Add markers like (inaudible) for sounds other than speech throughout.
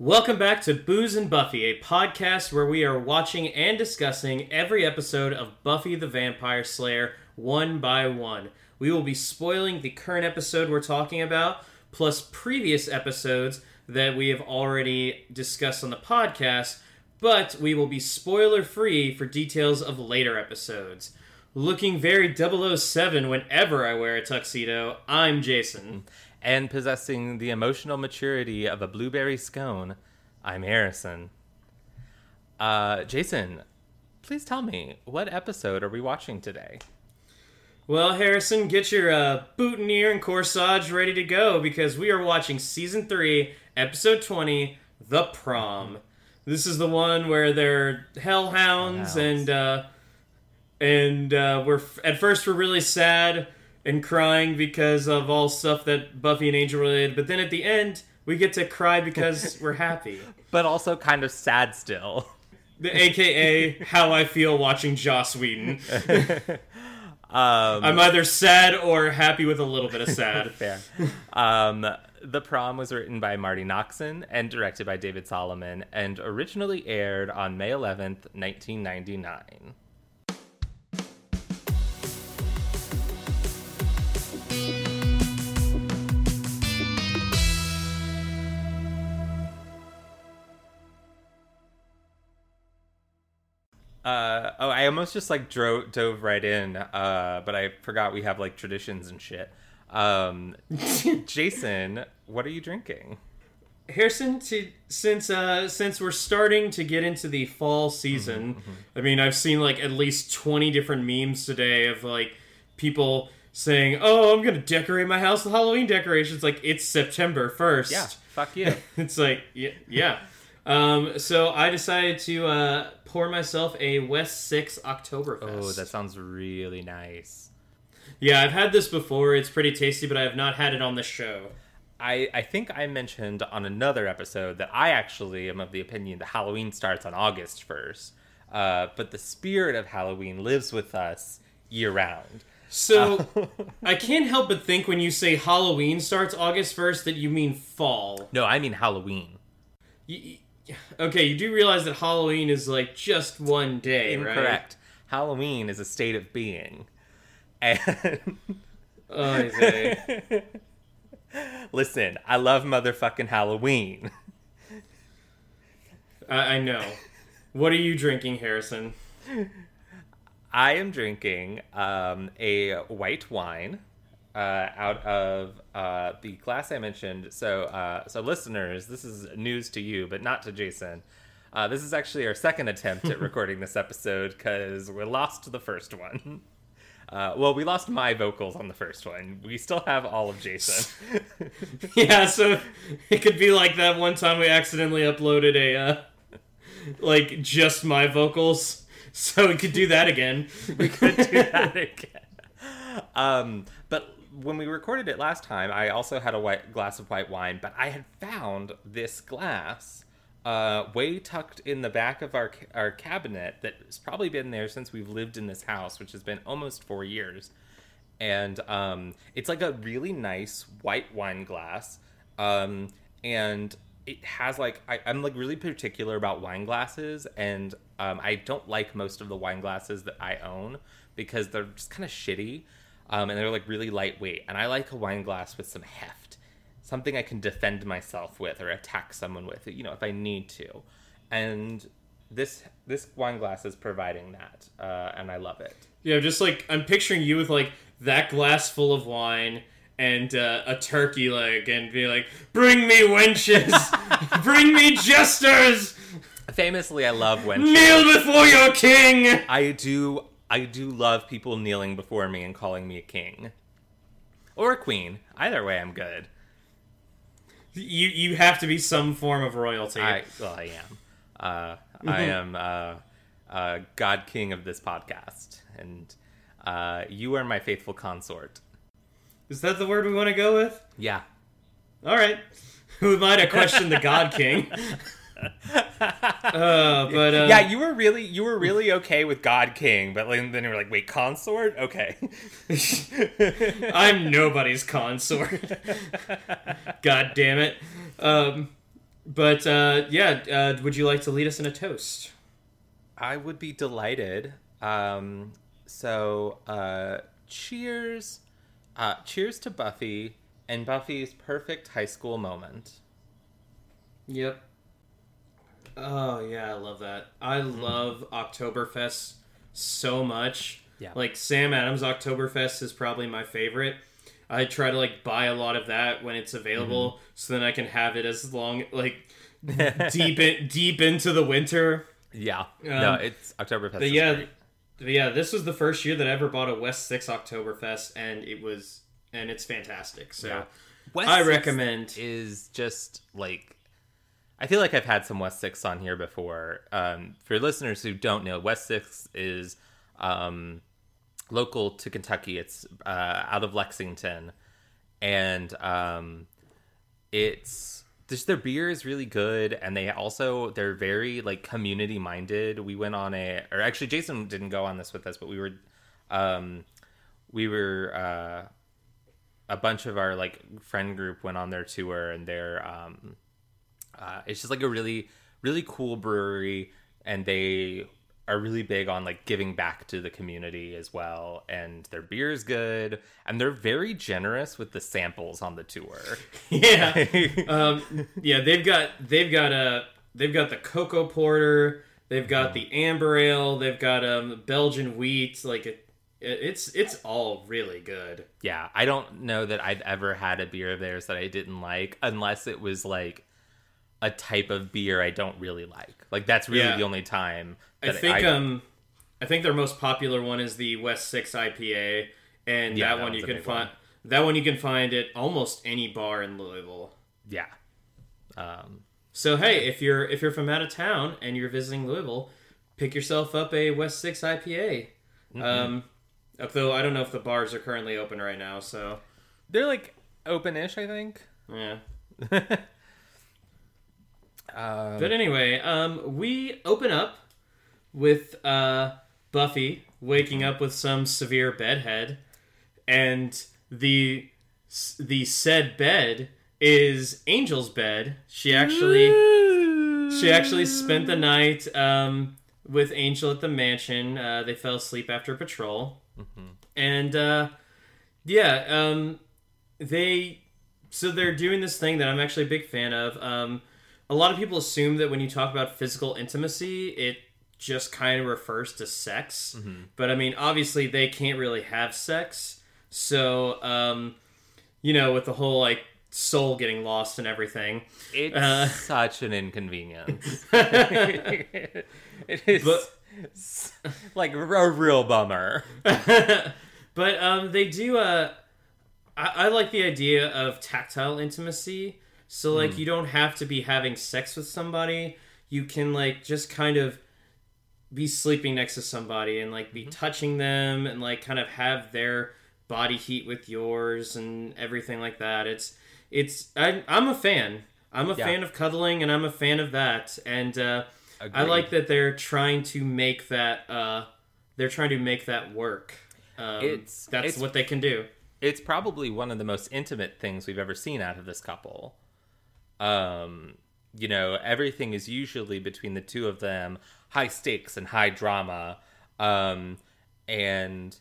Welcome back to Booze and Buffy, a podcast where we are watching and discussing every episode of Buffy the Vampire Slayer one by one. We will be spoiling the current episode we're talking about, plus previous episodes that we have already discussed on the podcast, but we will be spoiler free for details of later episodes. Looking very 007 whenever I wear a tuxedo, I'm Jason. And possessing the emotional maturity of a blueberry scone, I'm Harrison. Uh, Jason, please tell me, what episode are we watching today? Well, Harrison, get your uh, boutonniere and corsage ready to go because we are watching season three, episode twenty, "The Prom." This is the one where they're hellhounds, Hellhounds. and uh, and uh, we're at first we're really sad and crying because of all stuff that Buffy and Angel related, but then at the end we get to cry because (laughs) we're happy. But also kind of sad still. The AKA how I feel watching Joss Whedon. (laughs) Um, I'm either sad or happy with a little bit of sad. (laughs) fair. Um, the Prom was written by Marti Noxon and directed by David Solomon and originally aired on May 11th, 1999. Uh, oh, I almost just like dro- dove right in, uh, but I forgot we have like traditions and shit. Um, (laughs) Jason, what are you drinking? Harrison, to, since uh, since we're starting to get into the fall season, I mean, I've seen like at least twenty different memes today of like people saying, "Oh, I'm gonna decorate my house with Halloween decorations." Like it's September first. Yeah, fuck you. (laughs) it's like yeah, yeah. Um, so I decided to uh, pour myself a West Six Oktoberfest. oh, that sounds really nice. yeah, I've had this before. It's pretty tasty, but I have not had it on the show. I, I think I mentioned on another episode that I actually am of the opinion that Halloween starts on August 1st. Uh, but the spirit of Halloween lives with us year round. So (laughs) I can't help but think when you say Halloween starts August 1st that you mean fall. No, I mean Halloween. Y- okay, you do realize that Halloween is like just one day, right? Incorrect. Halloween is a state of being. And vey. (laughs) listen, I love motherfucking Halloween. I-, I know. What are you drinking, Harrison? I am drinking um, a white wine uh, out of uh, the glass I mentioned. So, uh, so listeners, this is news to you, but not to Jason. Uh, this is actually our second attempt at (laughs) recording this episode because we lost the first one. (laughs) Uh, well, we lost my vocals on the first one. We still have all of Jason. (laughs) yeah, so it could be like that one time we accidentally uploaded a, uh, like, just my vocals. So we could do that again. we could do that again. Um, but when we recorded it last time, I also had a white glass of white wine, but I had found this glass uh, way tucked in the back of our our cabinet that's probably been there since we've lived in this house, which has been almost four years. And um, it's like a really nice white wine glass, um, and it has like I, I'm like really particular about wine glasses, and um, I don't like most of the wine glasses that I own because they're just kind of shitty, um, and they're like really lightweight. And I like a wine glass with some heft, something I can defend myself with or attack someone with, you know, if I need to. And this this wine glass is providing that, uh, and I love it. Yeah, just like I'm picturing you with like that glass full of wine and uh, a turkey leg, and be like, "Bring me wenches, (laughs) bring me jesters, Famously, I love wenches. kneel before your king." I do I do love people kneeling before me and calling me a king. Or a queen. Either way I'm good. You you have to be some form of royalty. I well I am. Uh, I am uh, uh, God King of this podcast. And uh, you are my faithful consort. Is that the word we want to go with? Yeah. All right. (laughs) Who might have questioned the God King? (laughs) (laughs) uh, but uh, yeah, you were really you were really okay with God King, but then then you were like, wait, consort? Okay. (laughs) I'm nobody's consort. (laughs) God damn it. Um, But uh, yeah, uh, would you like to lead us in a toast? I would be delighted. Um, so, uh, cheers. Uh, cheers to Buffy and Buffy's perfect high school moment. Yep. Oh yeah, I love that. I love Oktoberfest so much. Yeah. Like Sam Adams Oktoberfest is probably my favorite. I try to like buy a lot of that when it's available, so then I can have it as long like (laughs) deep in, deep into the winter. Yeah. no, Um, it's Oktoberfest. But yeah, but yeah, this was the first year that I ever bought a West Six Oktoberfest, and it was and it's fantastic. So Yeah. West I recommend. is just like I feel like I've had some West Six on here before. Um, for listeners who don't know, West Six is um, local to Kentucky. It's uh, out of Lexington, and um, it's just their beer is really good, and they also they're very like community minded. We went on a, or actually Jason didn't go on this with us, but we were, um, we were. Uh, a bunch of our like friend group went on their tour and they're um uh, it's just like a really really cool brewery and they are really big on like giving back to the community as well and their beer is good and they're very generous with the samples on the tour (laughs) yeah, (laughs) um, yeah. They've got they've got a they've got the cocoa porter. They've got the amber ale. They've got um Belgian wheat. Like it, it's it's all really good. yeah i don't know that i've ever had a beer of theirs that i didn't like unless it was like a type of beer i don't really like like that's really Yeah. the only time I that think um I think their most popular one is the West Six IPA, and Yeah, that, that one you can find one. that one you can find at almost any bar in Louisville. yeah um So hey, if you're if you're from out of town and you're visiting Louisville, pick yourself up a West Six IPA. Mm-hmm. Um, though I don't know if the bars are currently open right now, so They're like open-ish, I think. yeah. (laughs) Um, But anyway, um, we open up with uh, Buffy waking up with some severe bedhead, and the the said bed is Angel's bed. She actually she actually spent the night um, with Angel at the mansion. Uh, they fell asleep after patrol, and uh, yeah, um, they so they're doing this thing that I'm actually a big fan of. Um, a lot of people assume that when you talk about physical intimacy, it just kind of refers to sex. But I mean, obviously, they can't really have sex. So, um, you know, with the whole like soul getting lost and everything. It's Uh, such an inconvenience. (laughs) (laughs) it is But- (laughs) like a real bummer. but um, they do. Uh, I, I like the idea of tactile intimacy. So like, you don't have to be having sex with somebody. You can like just kind of be sleeping next to somebody and like be touching them and like kind of have their body heat with yours and everything like that. It's it's I, I'm a fan. I'm a Yeah. fan of cuddling and I'm a fan of that. And uh, I like that they're trying to make that uh, they're trying to make that work. Um, It's- that's it's- what they can do. It's probably one of the most intimate things we've ever seen out of this couple. Um, you know, everything is usually between the two of them, high stakes and high drama, um, and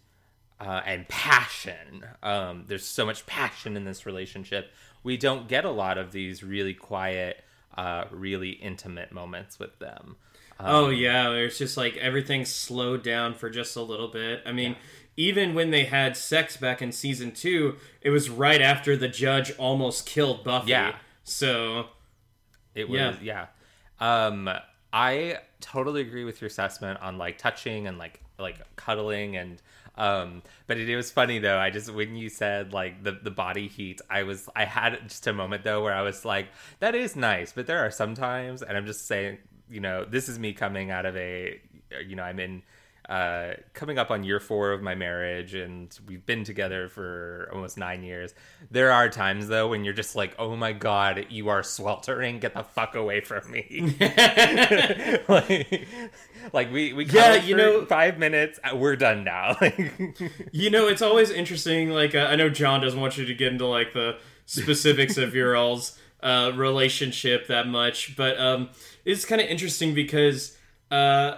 uh, and passion. Um, there's so much passion in this relationship. We don't get a lot of these really quiet, uh, really intimate moments with them. oh yeah, there's just like everything's slowed down for just a little bit. I mean, even when they had sex back in season two, it was right after the judge almost killed Buffy. Yeah. So It was Yeah. yeah. Um I totally agree with your assessment on like touching and like like cuddling and um but it, it was funny though. I just when you said like the the body heat, I was I had just a moment though where I was like that is nice, but there are some times and I'm just saying, you know, this is me coming out of a you know, I'm in uh, coming up on year four of my marriage, and we've been together for almost nine years. There are times though when you're just like, "Oh my god, you are sweltering! Get the fuck away from me!" (laughs) (laughs) like, like we we Yeah, you know- five minutes. uh, We're done now. (laughs) you know, it's always interesting. Like uh, I know John doesn't want you to get into like the specifics of your all's uh, relationship that much, but um, it's kind of interesting because uh,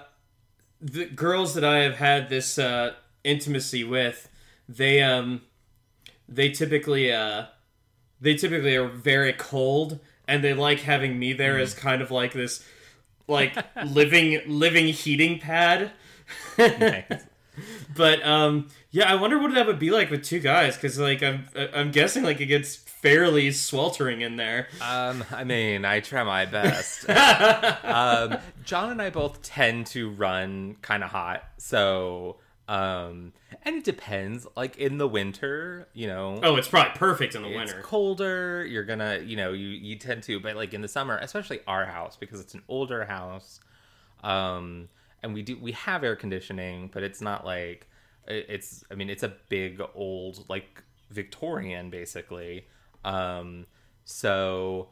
the girls that I have had this uh, intimacy with, they um, they typically uh, they typically are very cold, and they like having me there as kind of like this, like (laughs) living living heating pad. Nice. (laughs) But um, yeah, I wonder what that would be like with two guys, because like I'm I'm guessing like it gets fairly sweltering in there. Um, I mean, I try my best. (laughs) um, John and I both tend to run kind of hot, so um, and it depends. Like in the winter, you know, Oh, it's probably perfect in the winter. it's colder. You're gonna, you know, you you tend to, but like in the summer, especially our house because it's an older house, um, and we do we have air conditioning, but it's not like it's. I mean, it's a big old like Victorian basically. Um, so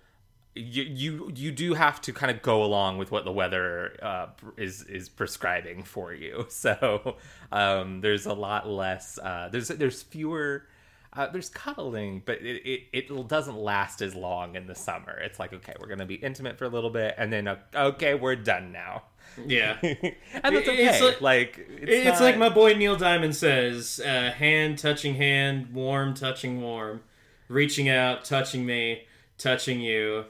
you you you do have to kind of go along with what the weather uh, is is prescribing for you. (laughs) So um, there's a lot less. Uh, there's there's fewer. Uh, there's cuddling, but it, it it doesn't last as long in the summer. It's like okay, we're gonna be intimate for a little bit, and then uh, okay, we're done now, Yeah. (laughs) and that's okay. It's like, like- it's, It's, not- like my boy Neil Diamond says: uh, hand touching hand, warm touching warm, reaching out, touching me, touching you.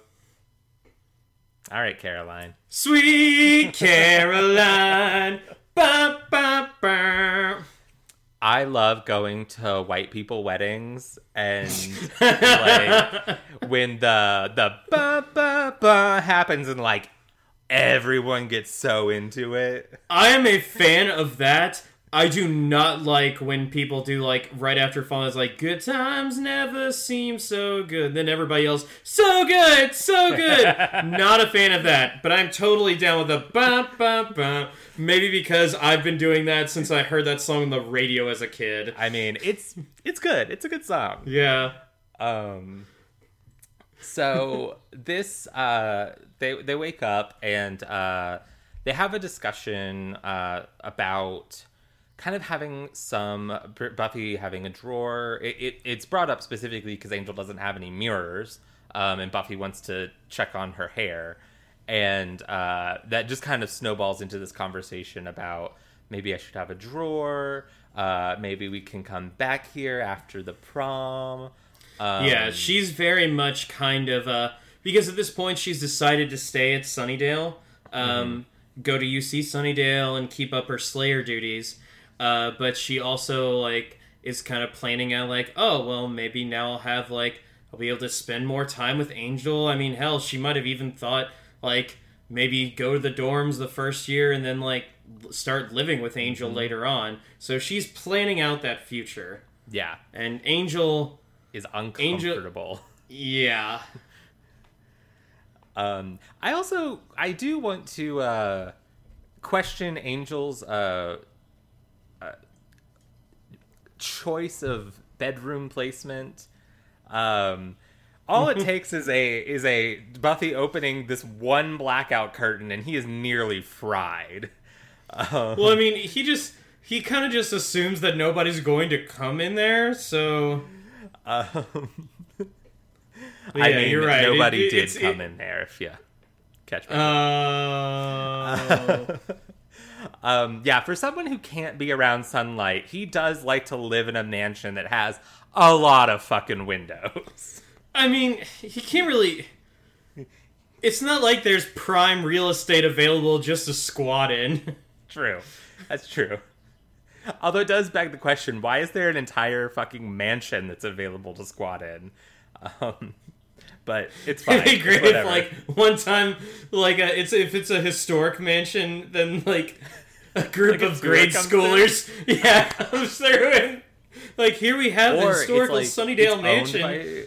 All right, Caroline. Sweet (laughs) Caroline. ba, ba, ba. I love going to white people weddings and (laughs) like when the the ba ba ba happens and like everyone gets so into it. I am a fan of that. I do not like when people do like right after falling. It's like good times never seem so good. Then everybody yells, "So good, so good!" (laughs) not a fan of that. But I'm totally down with the ba ba ba. Maybe because I've been doing that since I heard that song on the radio as a kid. I mean, it's it's good. It's a good song. Yeah. Um so this uh they they wake up and uh they have a discussion uh about kind of having some Buffy having a drawer. It, it it's brought up specifically because Angel doesn't have any mirrors, um, and Buffy wants to check on her hair, and uh, that just kind of snowballs into this conversation about maybe I should have a drawer. Uh, maybe we can come back here after the prom. Um, Yeah, she's very much kind of uh because at this point she's decided to stay at Sunnydale, um, go to UC Sunnydale and keep up her Slayer duties. Uh, but she also like is kind of planning out like, oh well, maybe now I'll have like I'll be able to spend more time with Angel. I mean, hell, she might have even thought like maybe go to the dorms the first year and then like start living with Angel later on. So she's planning out that future. yeah, And Angel, is uncomfortable. yeah. (laughs) Um, I also I do want to uh, question Angel's uh, choice of bedroom placement. Um, all it (laughs) takes is a is a Buffy opening this one blackout curtain, and he is nearly fried. Um, Well, I mean, he just he kind of just assumes that nobody's going to come in there, so um, (laughs) But I mean, you're right. nobody It- did come it- in there. If you catch me. Oh. (laughs) Um, yeah, for someone who can't be around sunlight, he does like to live in a mansion that has a lot of fucking windows. (laughs) I mean, he can't really. It's not like there's prime real estate available just to squat in. (laughs) true. That's true. Although it does beg the question, why is there an entire fucking mansion that's available to squat in? Um, but it's (laughs) fine. It'd be great if, like, one time, like, a, it's if it's a historic mansion, then like a group Like of grade schoolers, (laughs) yeah, comes through and like, here we have the Or it's historical like- Sunnydale mansion. by-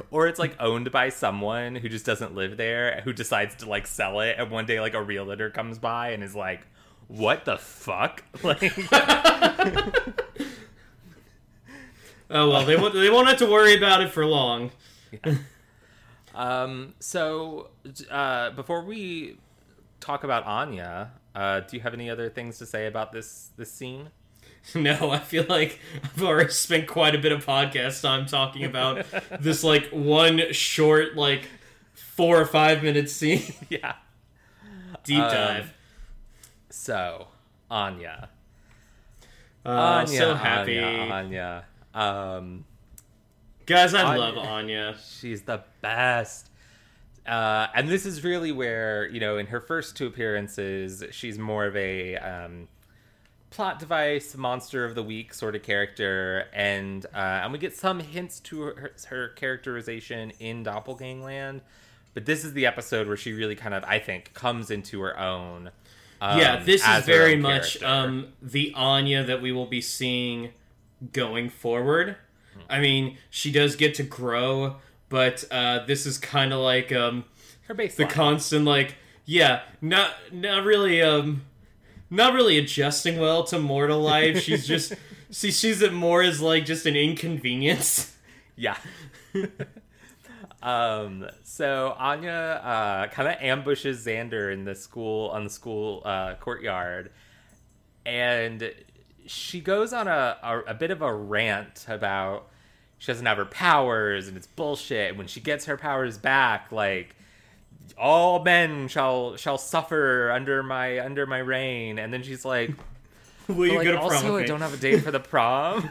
(laughs) or it's like owned by someone who just doesn't live there, who decides to like sell it, and one day like a realtor comes by and is like, "What the fuck?" (laughs) Like, Oh well, they won't. They won't have to worry about it for long. um. So, uh, before we talk about Anya, uh, do you have any other things to say about this this scene? (laughs) No, I feel like I've already spent quite a bit of podcast time talking about (laughs) this like one short like four or five minute scene (laughs) yeah. deep Um, dive. So, Anya. Uh, Anya, so happy, Anya, Anya. Um, guys! I Anya- love Anya. she's the best. Uh, and this is really where, you know, in her first two appearances, she's more of a um, plot device, monster of the week sort of character. And uh, and we get some hints to her, her characterization in Doppelgangland. But this is the episode where she really kind of, I think, comes into her own. um, yeah, this is very much um, the Anya that we will be seeing going forward. Hmm. I mean, she does get to grow, but uh, this is kind of like um, her the constant like, yeah, not not really um, not really adjusting well to mortal life. (laughs) She's just she sees it more as like just an inconvenience. (laughs) Yeah. (laughs) um. So Anya uh, kind of ambushes Xander in the school on the school uh, courtyard, and she goes on a, a a bit of a rant about she doesn't have her powers and it's bullshit. When she gets her powers back, like all men shall shall suffer under my under my reign. And then she's like, (laughs) Will you like, go to prom also, I don't have a date for the prom.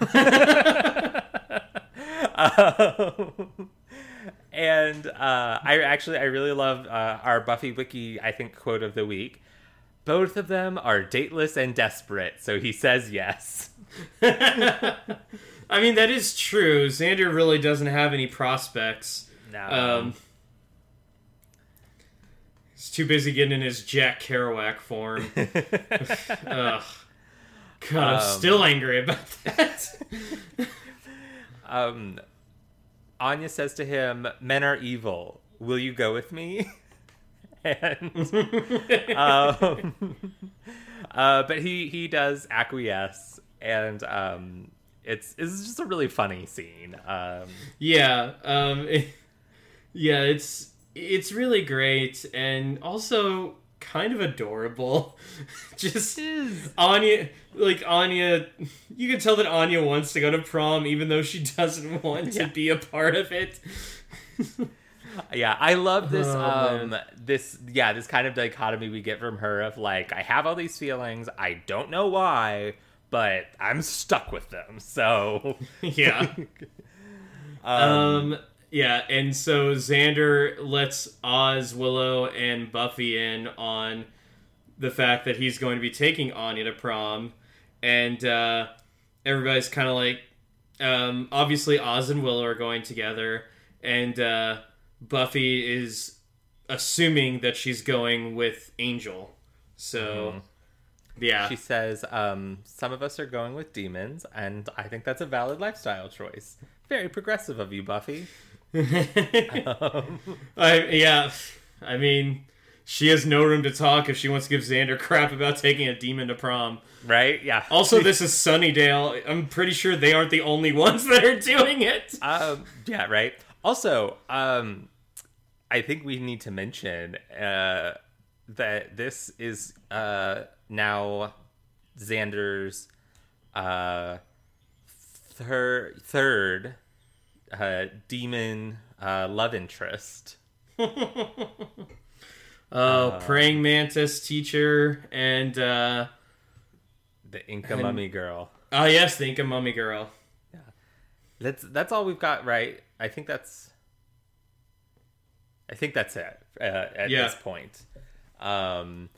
Um, (laughs) (laughs) and uh, I actually I really love uh, our Buffy Wiki I think quote of the week. Both of them are dateless and desperate, so he says yes. I mean, that is true. Xander really doesn't have any prospects. No. Um, he's too busy getting in his Jack Kerouac form. (laughs) Ugh. God, I'm Um, still angry about that. um, Anya says to him, "Men are evil. Will you go with me?" and um, (laughs) uh, but he he does acquiesce, and um, it's it's just a really funny scene. Um, yeah, um, it- (laughs) yeah, it's it's really great and also kind of adorable. (laughs) Just Anya, like Anya, you can tell that Anya wants to go to prom, even though she doesn't want Yeah. to be a part of it. (laughs) yeah, I love this. Oh, um, man. this yeah, this kind of dichotomy we get from her of like, I have all these feelings, I don't know why, but I'm stuck with them. So, (laughs) yeah. um, Um, yeah, and so Xander lets Oz, Willow, and Buffy in on the fact that he's going to be taking Anya to prom, and uh, everybody's kind of like, um, obviously Oz and Willow are going together, and uh, Buffy is assuming that she's going with Angel. So, yeah, she says, um, some of us are going with demons, and I think that's a valid lifestyle choice. Very progressive of you, Buffy. Um, (laughs) I yeah, I mean, she has no room to talk if she wants to give Xander crap about taking a demon to prom. right? Yeah. Also, this is Sunnydale. I'm pretty sure they aren't the only (laughs) ones that are doing it. um, yeah, right. Also, um, I think we need to mention uh, that this is uh, now Xander's uh, third third uh, demon uh, love interest. Oh, (laughs) praying mantis teacher and uh The Inca And- mummy girl. oh yes, the Inca mummy girl. Yeah, That's that's all we've got, right? I think that's. I think that's it uh, at Yeah. this point. Um,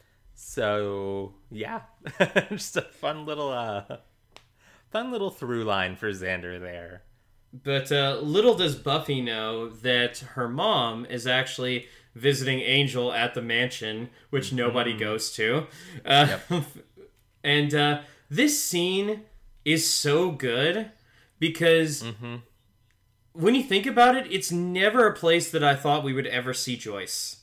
so yeah, (laughs) just a fun little, uh, fun little through line for Xander there. But uh, little does Buffy know that her mom is actually visiting Angel at the mansion, which nobody goes to. Uh, (laughs) and uh, this scene is so good because when you think about it, it's never a place that I thought we would ever see Joyce.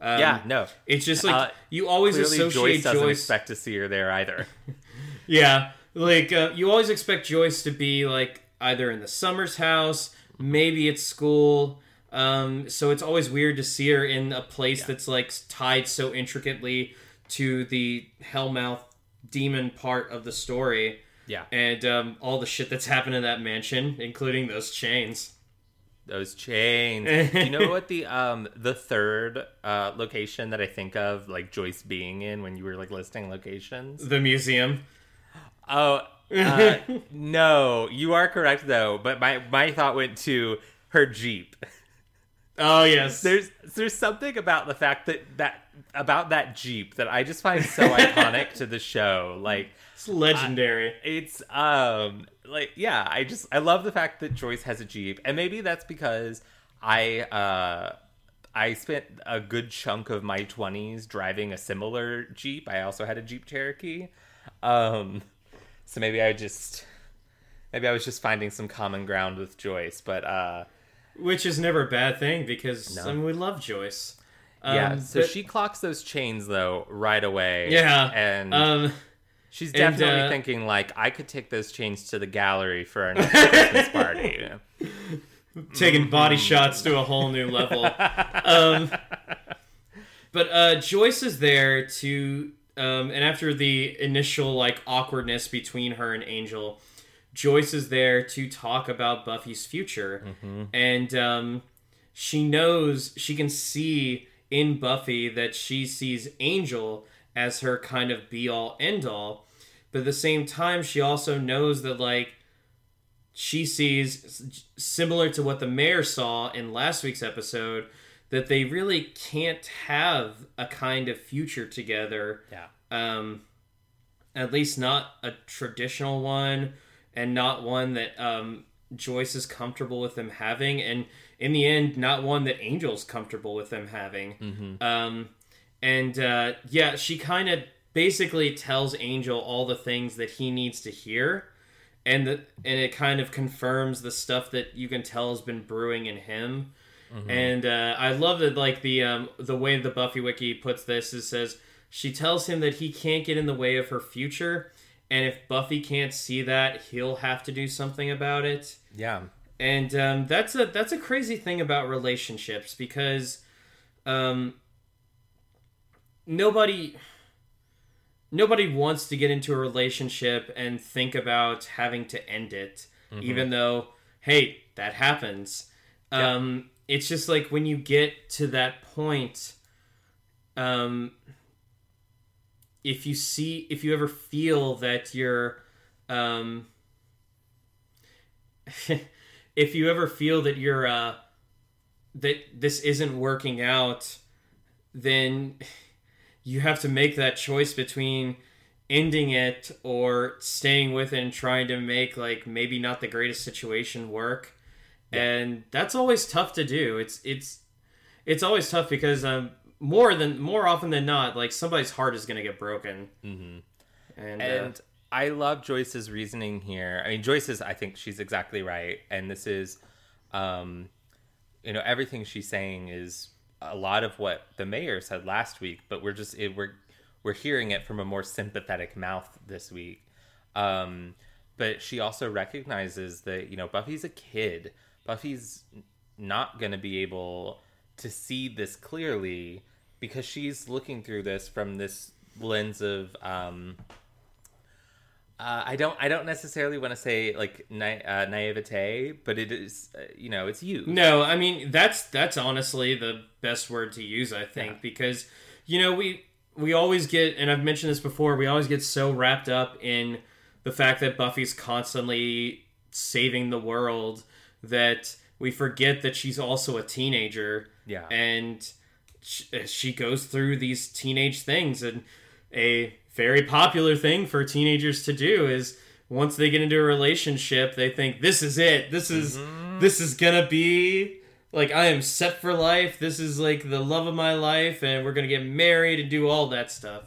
Um, yeah, no, It's just like Uh, you always associate Joyce doesn't Joyce. expect to see her there either. (laughs) Yeah, like uh, you always expect Joyce to be like either in the Summers house, maybe at school. Um, so it's always weird to see her in a place that's like tied so intricately to the Hellmouth demon part of the story. Yeah. and um, all the shit that's happened in that mansion, including those chains. Those chains. Do you know what the um the third uh location that I think of like Joyce being in when you were like listing locations? The museum. Oh uh, (laughs) no, you are correct though. But my my thought went to her Jeep. Oh yes, There's there's something about the fact that that about that Jeep that I just find so (laughs) iconic to the show. Like it's legendary. it's um like yeah i just i love the fact that joyce has a jeep and maybe that's because i uh i spent a good chunk of my 20s driving a similar jeep i also had a jeep cherokee um so maybe i just maybe i was just finding some common ground with joyce but uh Which is never a bad thing because No. I mean, we love Joyce. Um, yeah so but- she clocks those chains though right away Yeah, and um, she's and, definitely uh, thinking like i could take those chains to the gallery for our next (laughs) christmas party taking body Mm. shots to a whole new level. um, (laughs) but uh, Joyce is there to, um, and after the initial like awkwardness between her and Angel, Joyce is there to talk about Buffy's future, and um, she knows she can see in Buffy that she sees Angel as her kind of be all end all, but at the same time she also knows that like she sees similar to what the mayor saw in last week's episode that they really can't have a kind of future together. Yeah. Um at least not a traditional one and not one that um Joyce is comfortable with them having and in the end not one that Angel's comfortable with them having. Um and uh yeah she kind of basically tells Angel all the things that he needs to hear and the, and it kind of confirms the stuff that you can tell has been brewing in him. And uh, I love that like the um, the way the Buffy wiki puts this is says she tells him that he can't get in the way of her future, and if Buffy can't see that, he'll have to do something about it. yeah And um, that's a that's a crazy thing about relationships because um, nobody nobody wants to get into a relationship and think about having to end it, even though hey that happens. Um, it's just like when you get to that point, um, if you see if you ever feel that you're um, (laughs) if you ever feel that you're uh that this isn't working out then you have to make that choice between ending it or staying with it and trying to make like maybe not the greatest situation work and that's always tough to do it's it's it's always tough because um more than more often than not like somebody's heart is going to get broken mm-hmm. and, uh, and I love Joyce's reasoning here. I mean, Joyce is, I think she's exactly right. And this is, um, you know, everything she's saying is a lot of what the mayor said last week, but we're just, it, we're, we're hearing it from a more sympathetic mouth this week. Um, but she also recognizes that, you know, Buffy's a kid. Buffy's not going to be able to see this clearly because she's looking through this from this lens of, um, uh, I don't. I don't necessarily want to say like na- uh, naivete, but it is. Uh, you know, it's you. No, I mean that's that's honestly the best word to use, I think, Yeah. because you know we we always get, and I've mentioned this before, we always get so wrapped up in the fact that Buffy's constantly saving the world that we forget that she's also a teenager. Yeah. and she, she goes through these teenage things, and a very popular thing for teenagers to do is once they get into a relationship, they think this is it. This is mm-hmm. this is gonna be like I am set for life. This is like the love of my life, and we're gonna get married and do all that stuff.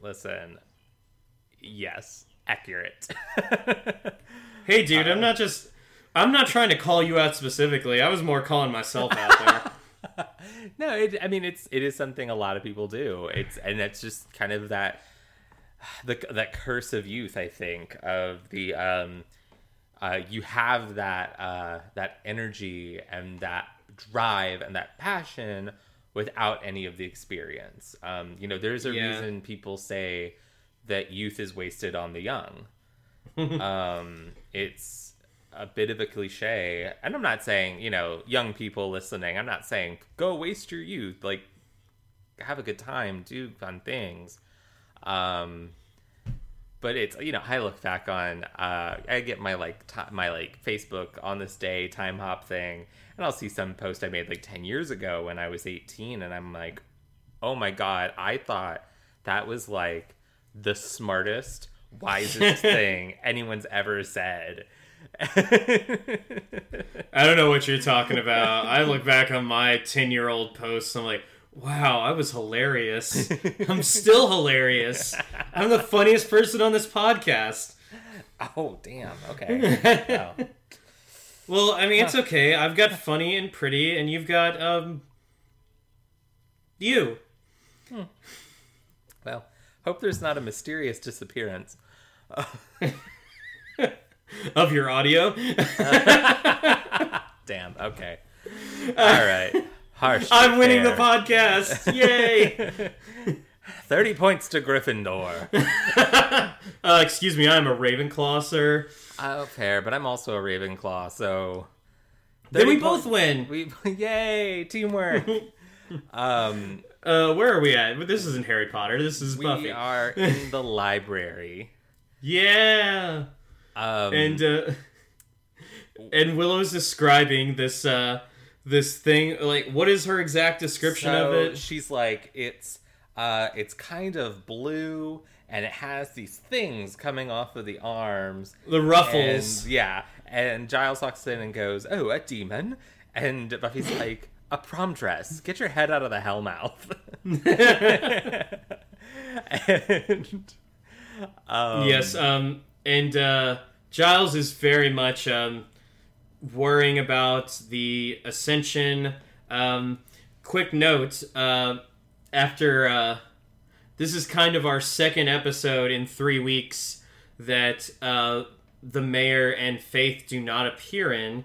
Listen. Yes, accurate. (laughs) Hey, dude, I'm not just. I'm not trying to call you out specifically. I was more calling myself out there. (laughs) no, it, I mean it's it is something a lot of people do. It's and it's just kind of that the that curse of youth. I think of the um, uh, you have that uh, that energy and that drive and that passion without any of the experience. Um, you know, there's a Yeah. reason people say that youth is wasted on the young. (laughs) um, it's a bit of a cliche, and I'm not saying you know young people listening. I'm not saying go waste your youth. Like have a good time, do fun things. Um, but it's you know I look back on uh, I get my like t- my like Facebook on this day time hop thing, and I'll see some post I made like ten years ago when I was eighteen, and I'm like, oh my god, I thought that was like the smartest, wisest (laughs) thing anyone's ever said. I don't know what you're talking about. I look back on my 10 year old posts. I'm like, wow, I was hilarious. (laughs) I'm still hilarious. I'm the funniest person on this podcast. Oh, damn. Okay. (laughs) Well, I mean, it's okay. I've got funny and pretty, and you've got, um, you. Well, hope there's not a mysterious disappearance. (laughs) Of your audio. Damn. Okay. All right. Harsh. (laughs) I'm winning the podcast. Yay. (laughs) 30 points to Gryffindor. (laughs) uh, excuse me, I'm a Ravenclaw, sir. oh, fair, but I'm also a Ravenclaw, so. Then we 30 both win. We yay teamwork. um, Uh, where are we at? This isn't Harry Potter. This is we Buffy. We are in the library. Yeah. Um, and uh, and Willow's describing this uh this thing like what is her exact description of it? She's like, it's uh, it's kind of blue, and it has these things coming off of the arms. The ruffles. And, yeah, and Giles walks in and goes, "Oh, a demon," and Buffy's like, "A prom dress. Get your head out of the hellmouth." (laughs) and um, yes, um and uh Giles is very much um worrying about the ascension. Um quick note, uh after uh this is kind of our second episode in 3 weeks that uh the mayor and Faith do not appear in.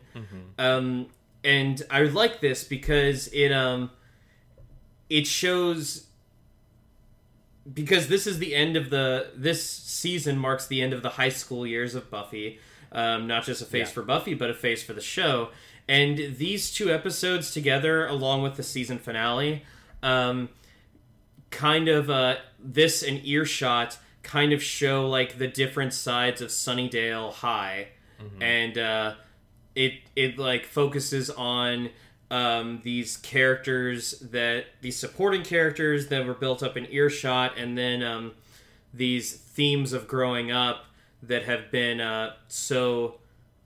Um and I like this because it um it shows because this is the end of the this season marks the end of the high school years of Buffy. Um, not just a face Yeah. for Buffy, but a face for the show. And these two episodes together, along with the season finale, um, kind of uh, this and earshot kind of show like the different sides of Sunnydale High, and uh, it it like focuses on um, these characters that these supporting characters that were built up in earshot, and then um, these themes of growing up that have been uh, so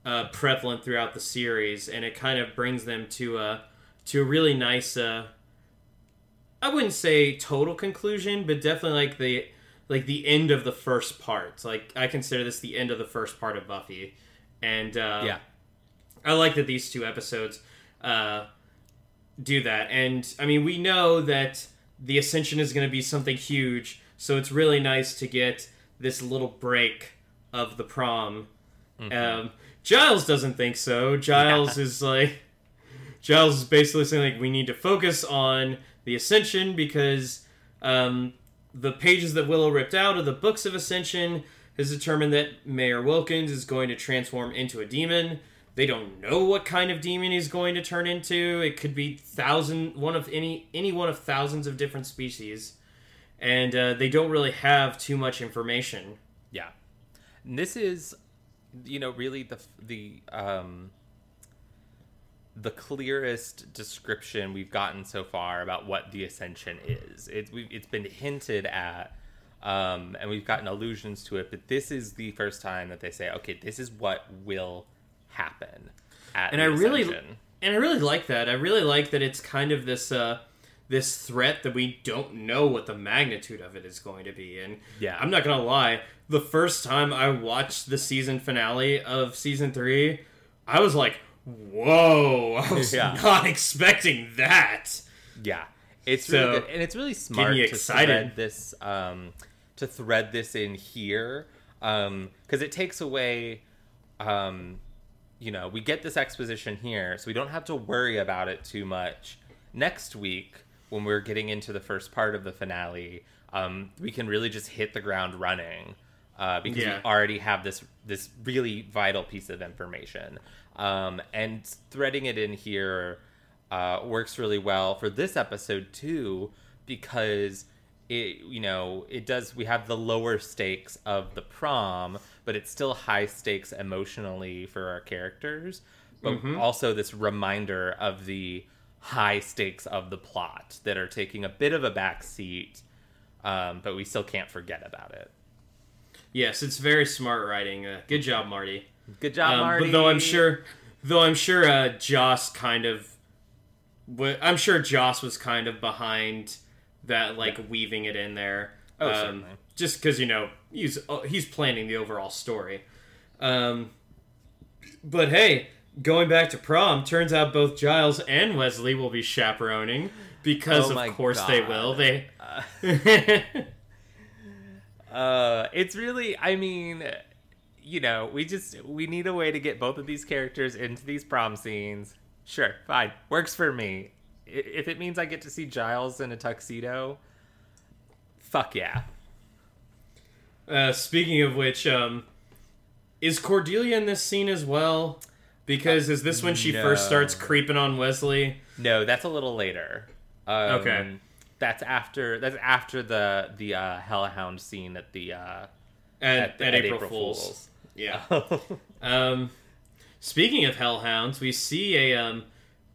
uh, prevalent throughout the series, and it kind of brings them to a to a really nice. Uh, I wouldn't say total conclusion, but definitely like the like the end of the first part. Like I consider this the end of the first part of Buffy, and uh, yeah, I like that these two episodes uh, do that. And I mean, we know that the Ascension is going to be something huge, so it's really nice to get this little break of the prom. Um, Giles doesn't think so. Giles is like, Giles is basically saying like we need to focus on the Ascension because um, the pages that Willow ripped out of the books of Ascension has determined that Mayor Wilkins is going to transform into a demon. They don't know what kind of demon he's going to turn into. It could be thousand one of any any one of thousands of different species, and uh, they don't really have too much information. And this is, you know, really the the um, the clearest description we've gotten so far about what the ascension is. It's we've, it's been hinted at, um, and we've gotten allusions to it. But this is the first time that they say, okay, this is what will happen. At and the I really Ascension. and I really like that. I really like that it's kind of this uh this threat that we don't know what the magnitude of it is going to be. And Yeah. I'm not gonna lie, the first time I watched the season finale of season three, I was like, "Whoa!" I was Yeah. not expecting that. Yeah, it's So, really good, and it's really smart to excited. thread this um, to thread this in here because it takes away, um, you know, we get this exposition here, so we don't have to worry about it too much. Next week, when we're getting into the first part of the finale, um, we can really just hit the ground running uh, because Yeah. we already have this this really vital piece of information. Um, and threading it in here uh, works really well for this episode too, because it you know it does we have the lower stakes of the prom, but it's still high stakes emotionally for our characters, but also this reminder of the high stakes of the plot that are taking a bit of a back seat, um, but we still can't forget about it. Yes, it's very smart writing. Uh, good job, Marti. Good job, Um, Marti. But though I'm sure, though I'm sure, uh, Joss kind of, I'm sure Joss was kind of behind that, like weaving it in there. Oh, um, certainly. Just because you know he's uh, he's planning the overall story. Um, but hey, going back to prom, turns out both Giles and Wesley will be chaperoning because Oh of course they will. They. Uh, (laughs) (laughs) it's really, I mean, you know, we just we need a way to get both of these characters into these prom scenes. Sure, fine, works for me. If it means I get to see Giles in a tuxedo, fuck yeah. Uh, speaking of which, um, is Cordelia in this scene as well? Because is this when she first starts creeping on Wesley? No, that's a little later. Um, Okay. That's after that's after the the uh, Hellhound scene at the uh, At, at, at, at April, Fools. Yeah. (laughs) Um, speaking of hellhounds, we see a um,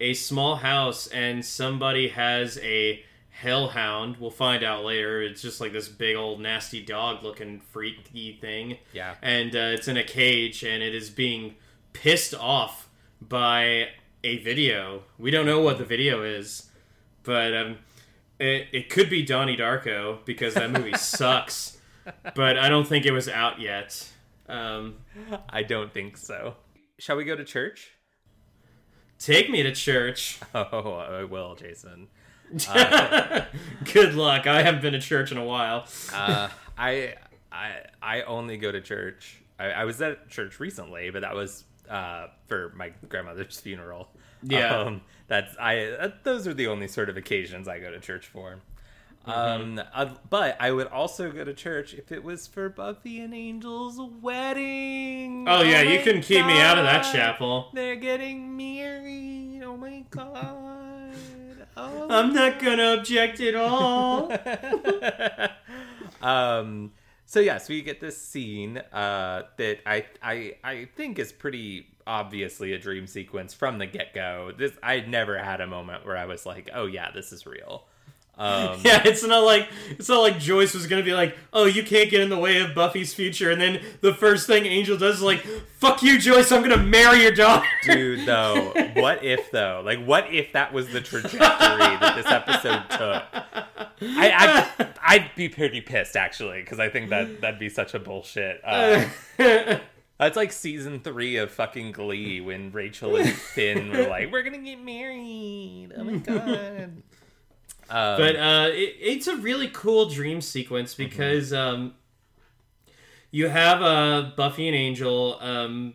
a small house and somebody has a hellhound. We'll find out later. It's just like this big old nasty dog looking freaky thing. Yeah. And uh, it's in a cage and it is being pissed off by a video. We don't know what the video is, but um, it, it could be Donnie Darko because that movie (laughs) sucks. But I don't think it was out yet. Um, I don't think so. Shall we go to church? Take me to church. (laughs) Oh, I will, Jason. (laughs) Good luck. I haven't been to church in a while. Uh, I I I only go to church. I, I was at church recently, but that was uh, for my grandmother's funeral. Yeah. um, that's I. Uh, those are the only sort of occasions I go to church for. Mm-hmm. Um, but I would also go to church if it was for Buffy and Angel's wedding. Oh yeah, you couldn't keep me out of that chapel. They're getting married. Oh my god. (laughs) Oh I'm not gonna object at all. (laughs) (laughs) um so yes we get this scene uh that i i i think is pretty obviously a dream sequence from the get-go this i never had a moment where i was like oh yeah this is real um (laughs) yeah, it's not like it's not like Joyce was gonna be like, "Oh, you can't get in the way of Buffy's future," and then the first thing Angel does is like, "Fuck you, Joyce! I'm gonna marry your daughter." dude though what if though like what if that was the trajectory that this episode took i i i'd be pretty pissed actually because i think that that'd be such a bullshit uh, (laughs) That's like season three of fucking Glee when Rachel and (laughs) Finn were like, "We're gonna get married." Oh my (laughs) god! Um, but uh, it, it's a really cool dream sequence because um, you have uh, Buffy and Angel, um,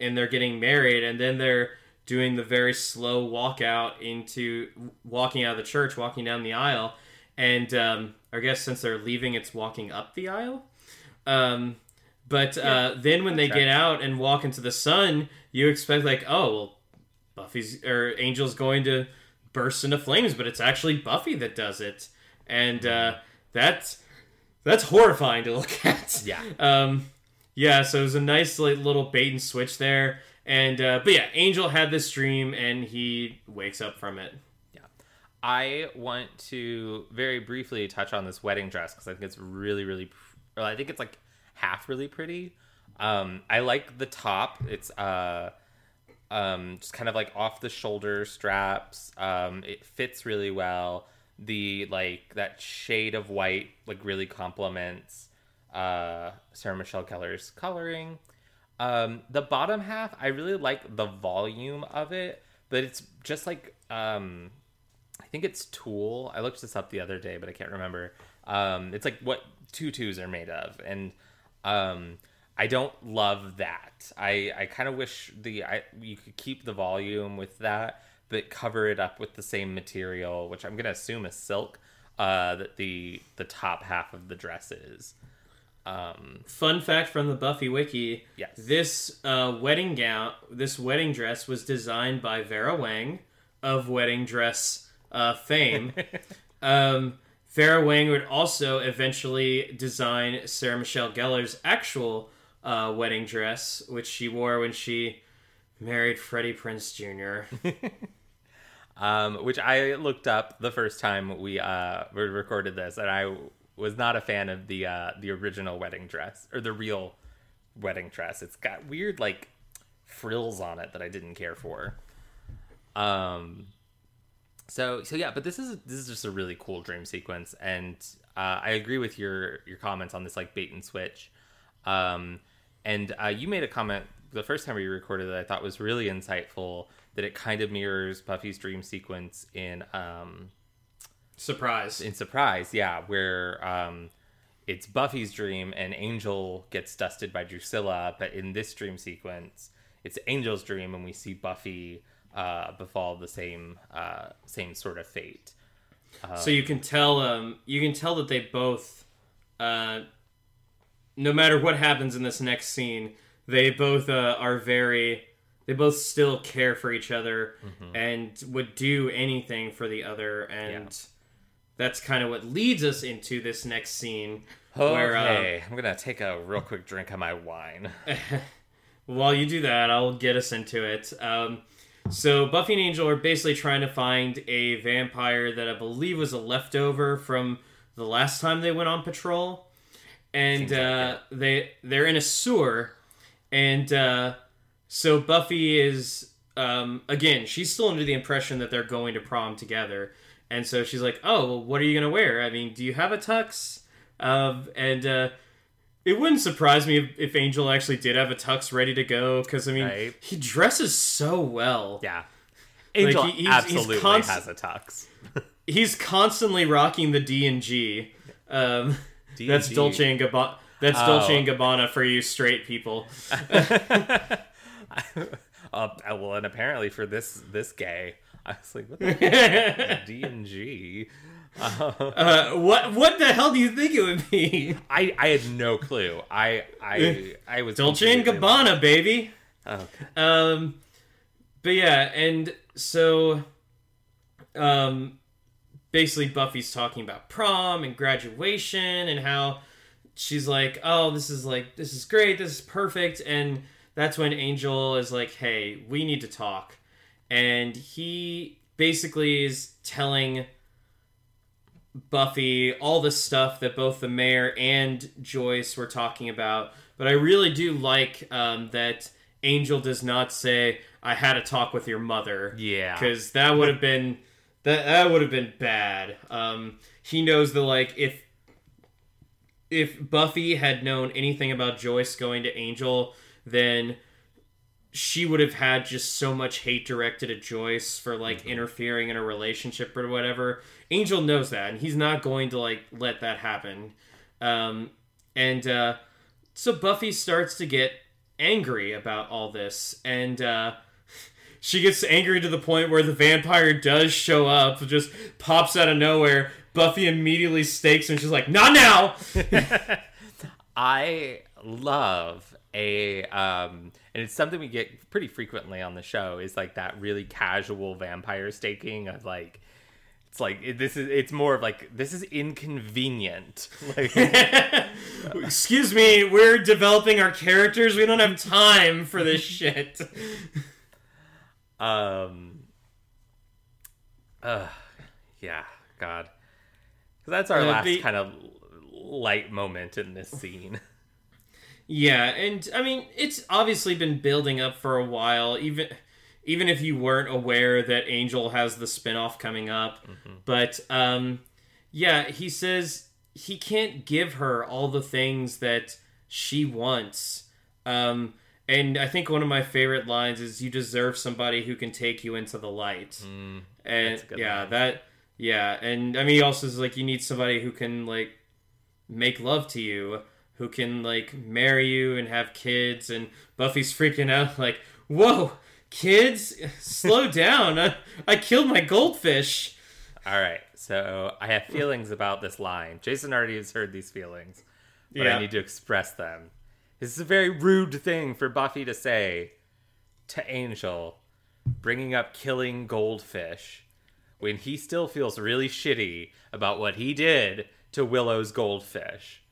and they're getting married, and then they're doing the very slow walk out into walking out of the church, walking down the aisle, and um, I guess since they're leaving, it's walking up the aisle. Um, but uh, then when they get out and walk into the sun, you expect like, oh well, Buffy's or Angel's going to burst into flames, but it's actually Buffy that does it, and uh, that's that's horrifying to look (laughs) at. Yeah. Um, yeah. So it was a nice like, little bait and switch there, and uh, but yeah, Angel had this dream, and he wakes up from it. Yeah. I want to very briefly touch on this wedding dress because I think it's really, really. pr- I think it's like half really pretty. Um, I like the top. It's uh, um, just kind of like off the shoulder straps. Um, it fits really well. The like that shade of white like really complements uh, Sarah Michelle Gellar's coloring. Um, the bottom half, I really like the volume of it, but it's just like um, I think it's tulle. I looked this up the other day, but I can't remember. Um, it's like what tutus are made of, and um, I don't love that. I I kind of wish the I you could keep the volume with that, but cover it up with the same material, which I'm gonna assume is silk. Uh, that the the top half of the dress is. Um, Fun fact from the Buffy wiki: Yes. this uh, wedding gown, this wedding dress, was designed by Vera Wang of wedding dress uh, fame. (laughs) um, Vera Wang would also eventually design Sarah Michelle Gellar's actual uh, wedding dress, which she wore when she married Freddie Prinze Jr. (laughs) um, which I looked up the first time we uh recorded this, and I was not a fan of the uh the original wedding dress or the real wedding dress. It's got weird like frills on it that I didn't care for. Um. So so yeah, but this is this is just a really cool dream sequence, and uh, I agree with your your comments on this like bait and switch. Um, and uh, you made a comment the first time we recorded that I thought was really insightful. That it kind of mirrors Buffy's dream sequence in um, Surprise! in Surprise, yeah, where um, it's Buffy's dream and Angel gets dusted by Drusilla, but in this dream sequence, it's Angel's dream, and we see Buffy uh, befall the same uh, same sort of fate. so you can tell um you can tell that they both uh no matter what happens in this next scene they both uh, are very they both still care for each other and would do anything for the other and Yeah. that's kind of what leads us into this next scene where uh, Okay, I'm gonna take a real quick drink of my wine. (laughs) While you do that, I'll get us into it. Um, so Buffy and Angel are basically trying to find a vampire that I believe was a leftover from the last time they went on patrol, and like uh, they they're in a sewer, and uh, so Buffy is um, again she's still under the impression that they're going to prom together, and so she's like, "Oh, well, what are you gonna wear? I mean, do you have a tux?" Um, and uh, it wouldn't surprise me if, if Angel actually did have a tux ready to go because I mean Right. he dresses so well. Yeah, Angel he- he's- he's absolutely const- has a tux. (laughs) He's constantly rocking the D and G. Um, that's. Dolce and Gabbana. That's Oh. Dolce and Gabbana for you straight people. (laughs) uh, well, and apparently for this this gay, I was like, what the (laughs) D and G? Uh, what what the hell do you think it would be? I I had no clue. I I I was Dolce and Gabbana, baby. Oh, Um, but yeah, and so, um, basically Buffy's talking about prom and graduation and how she's like, "Oh, this is like this is great, this is perfect," and that's when Angel is like, "Hey, we need to talk," and he basically is telling Buffy all the stuff that both the mayor and Joyce were talking about. But I really do like um, that Angel does not say, "I had a talk with your mother." Yeah. because that would have been that that would have been bad. Um, he knows that like if if Buffy had known anything about Joyce going to Angel, then she would have had just so much hate directed at Joyce for like interfering in a relationship or whatever. Angel knows that, and he's not going to like let that happen. Um, and uh, so Buffy starts to get angry about all this, and uh, (laughs) she gets angry to the point where the vampire does show up, just pops out of nowhere. Buffy immediately stakes, and she's like, "Not now!" (laughs) I love a um and it's something we get pretty frequently on the show is like that really casual vampire staking of like it's like it, this is it's more of like this is inconvenient (laughs) like (laughs) Excuse me, we're developing our characters. We don't have time for this shit. um uh yeah god 'Cause that's our Uh, last kind of light moment in this scene (laughs) Yeah, and I mean, it's obviously been building up for a while, even even if you weren't aware that Angel has the spinoff coming up. But um yeah, he says he can't give her all the things that she wants. Um and I think one of my favorite lines is you deserve somebody who can take you into the light. and that's a good yeah, line. that yeah, and I mean he also is like you need somebody who can like make love to you, who can like marry you and have kids. And Buffy's freaking out, like, "Whoa, kids, slow down! I, I killed my goldfish." All right, so I have feelings about this line. Jason already has heard these feelings, but Yeah. I need to express them. This is a very rude thing for Buffy to say to Angel, bringing up killing goldfish when he still feels really shitty about what he did to Willow's goldfish.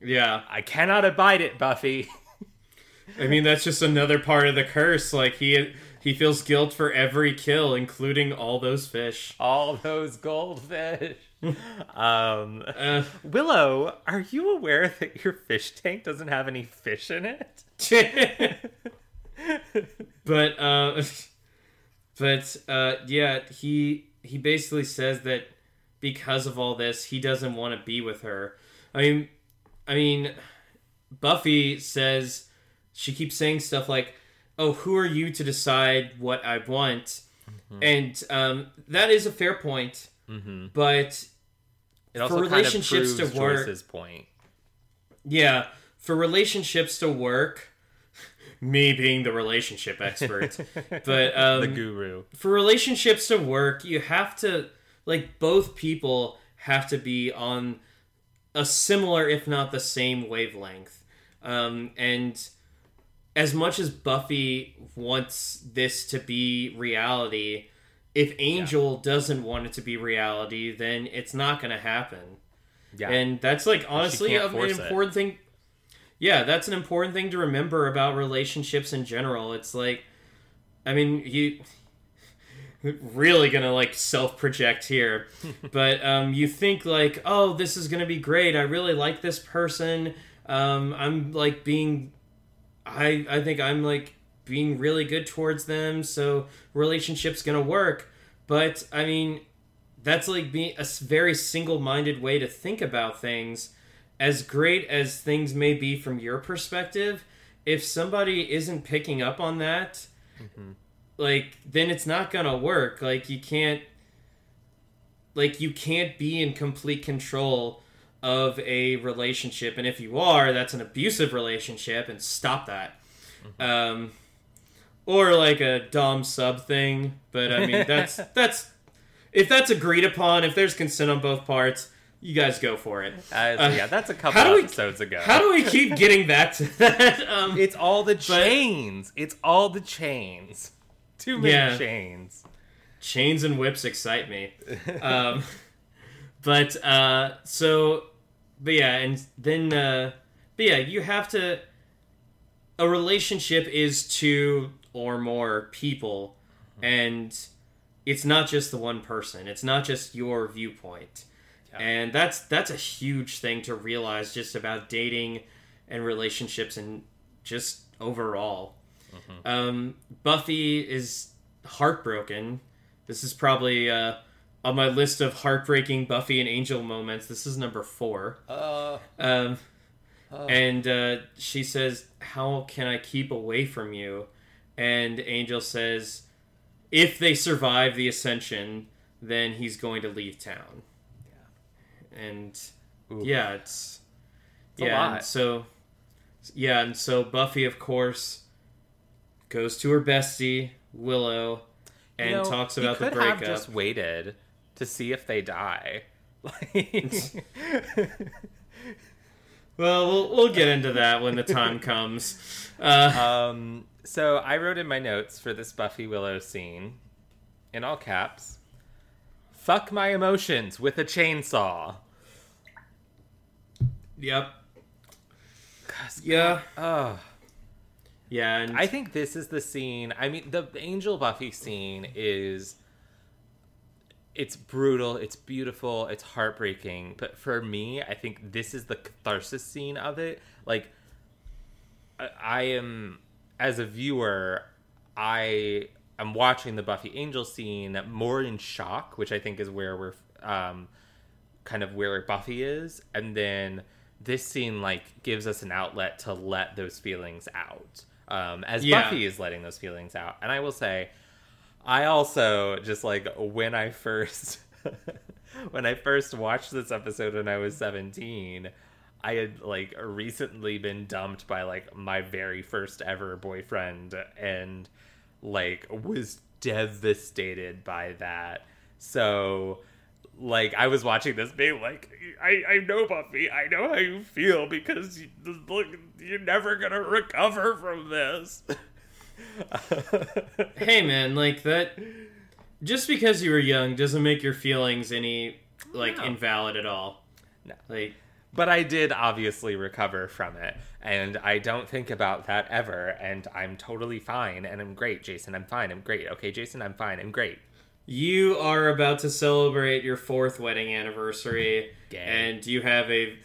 Yeah. I cannot abide it, Buffy. (laughs) I mean, that's just another part of the curse. Like he he feels guilt for every kill, including all those fish. All those goldfish. (laughs) um, Uh, Willow, are you aware that your fish tank doesn't have any fish in it? (laughs) but uh, (laughs) but uh, yeah, he he basically says that because of all this, he doesn't want to be with her. I mean, I mean, Buffy says she keeps saying stuff like, "Oh, who are you to decide what I want?" And um, that is a fair point, Mm-hmm. but It also relationships kind of to work- Joyce's point. Yeah, for relationships to work, (laughs) me being the relationship expert, (laughs) but um, the guru. for relationships to work, you have to like both people have to be on a similar, if not the same, wavelength. Um, and as much as Buffy wants this to be reality, if Angel doesn't want it to be reality, then it's not going to happen. Yeah. And that's like honestly an force it. important thing. Yeah, that's an important thing to remember about relationships in general. It's like, I mean, you (laughs) really gonna like self project here, (laughs) but um, you think like, oh, this is gonna be great. I really like this person. Um, I'm like being, I I think I'm like being really good towards them. So relationship's gonna work. But I mean, that's like being a very single-minded way to think about things as great as things may be from your perspective if somebody isn't picking up on that mm-hmm. like then it's not gonna work like you can't like you can't be in complete control of a relationship and if you are that's an abusive relationship and stop that um or like a dom sub thing but i mean that's (laughs) that's if that's agreed upon if there's consent on both parts you guys go for it Uh, Uh, yeah, that's a couple how do we- episodes ago. how do we keep (laughs) getting back to that um It's all the chains. It's all the chains. Too many Yeah. chains. chains and whips excite me (laughs) um but uh so but yeah and then uh but yeah you have to a relationship is two or more people and it's not just the one person. It's not just your viewpoint. And that's that's a huge thing to realize just about dating and relationships and just overall. Um, buffy is heartbroken. This is probably uh, on my list of heartbreaking buffy and angel moments this is number four Uh, um, and uh, she says, "How can I keep away from you?" And Angel says, "If they survive the ascension, then he's going to leave town." Yeah. And Ooh. yeah, it's, a yeah. lot. And so yeah, and so Buffy, of course, goes to her bestie Willow and you know, talks he about the could breakup. have just waited to see if they die. (laughs) Like, Well, we'll we'll get into that when the time (laughs) comes. Uh, um, so I wrote in my notes for this Buffy Willow scene, in all caps, "Fuck my emotions with a chainsaw." yep. Yeah. Oh, Yeah, and I think this is the scene. I mean, the Angel Buffy scene is it's brutal, it's beautiful, it's heartbreaking, but for me, I think this is the catharsis scene of it. Like I, I am as a viewer, I am watching the Buffy Angel scene more in shock, which I think is where we're um kind of where Buffy is, and then this scene like gives us an outlet to let those feelings out. Um, as Yeah. Buffy is letting those feelings out, and I will say, I also just like when I first (laughs) when I first watched this episode when I was seventeen, I had like recently been dumped by like my very first ever boyfriend, and like was devastated by that. So like I was watching this being like, I, I know Buffy, I know how you feel because you, look, you're never gonna recover from this. (laughs) (laughs) hey man, like that. Just because you were young doesn't make your feelings any like No. invalid at all. No. Like But I did obviously recover from it, and I don't think about that ever, and I'm totally fine, and I'm great, Jason. I'm fine. I'm great. Okay, Jason, I'm fine. I'm great. you are about to celebrate your fourth wedding anniversary, and you have a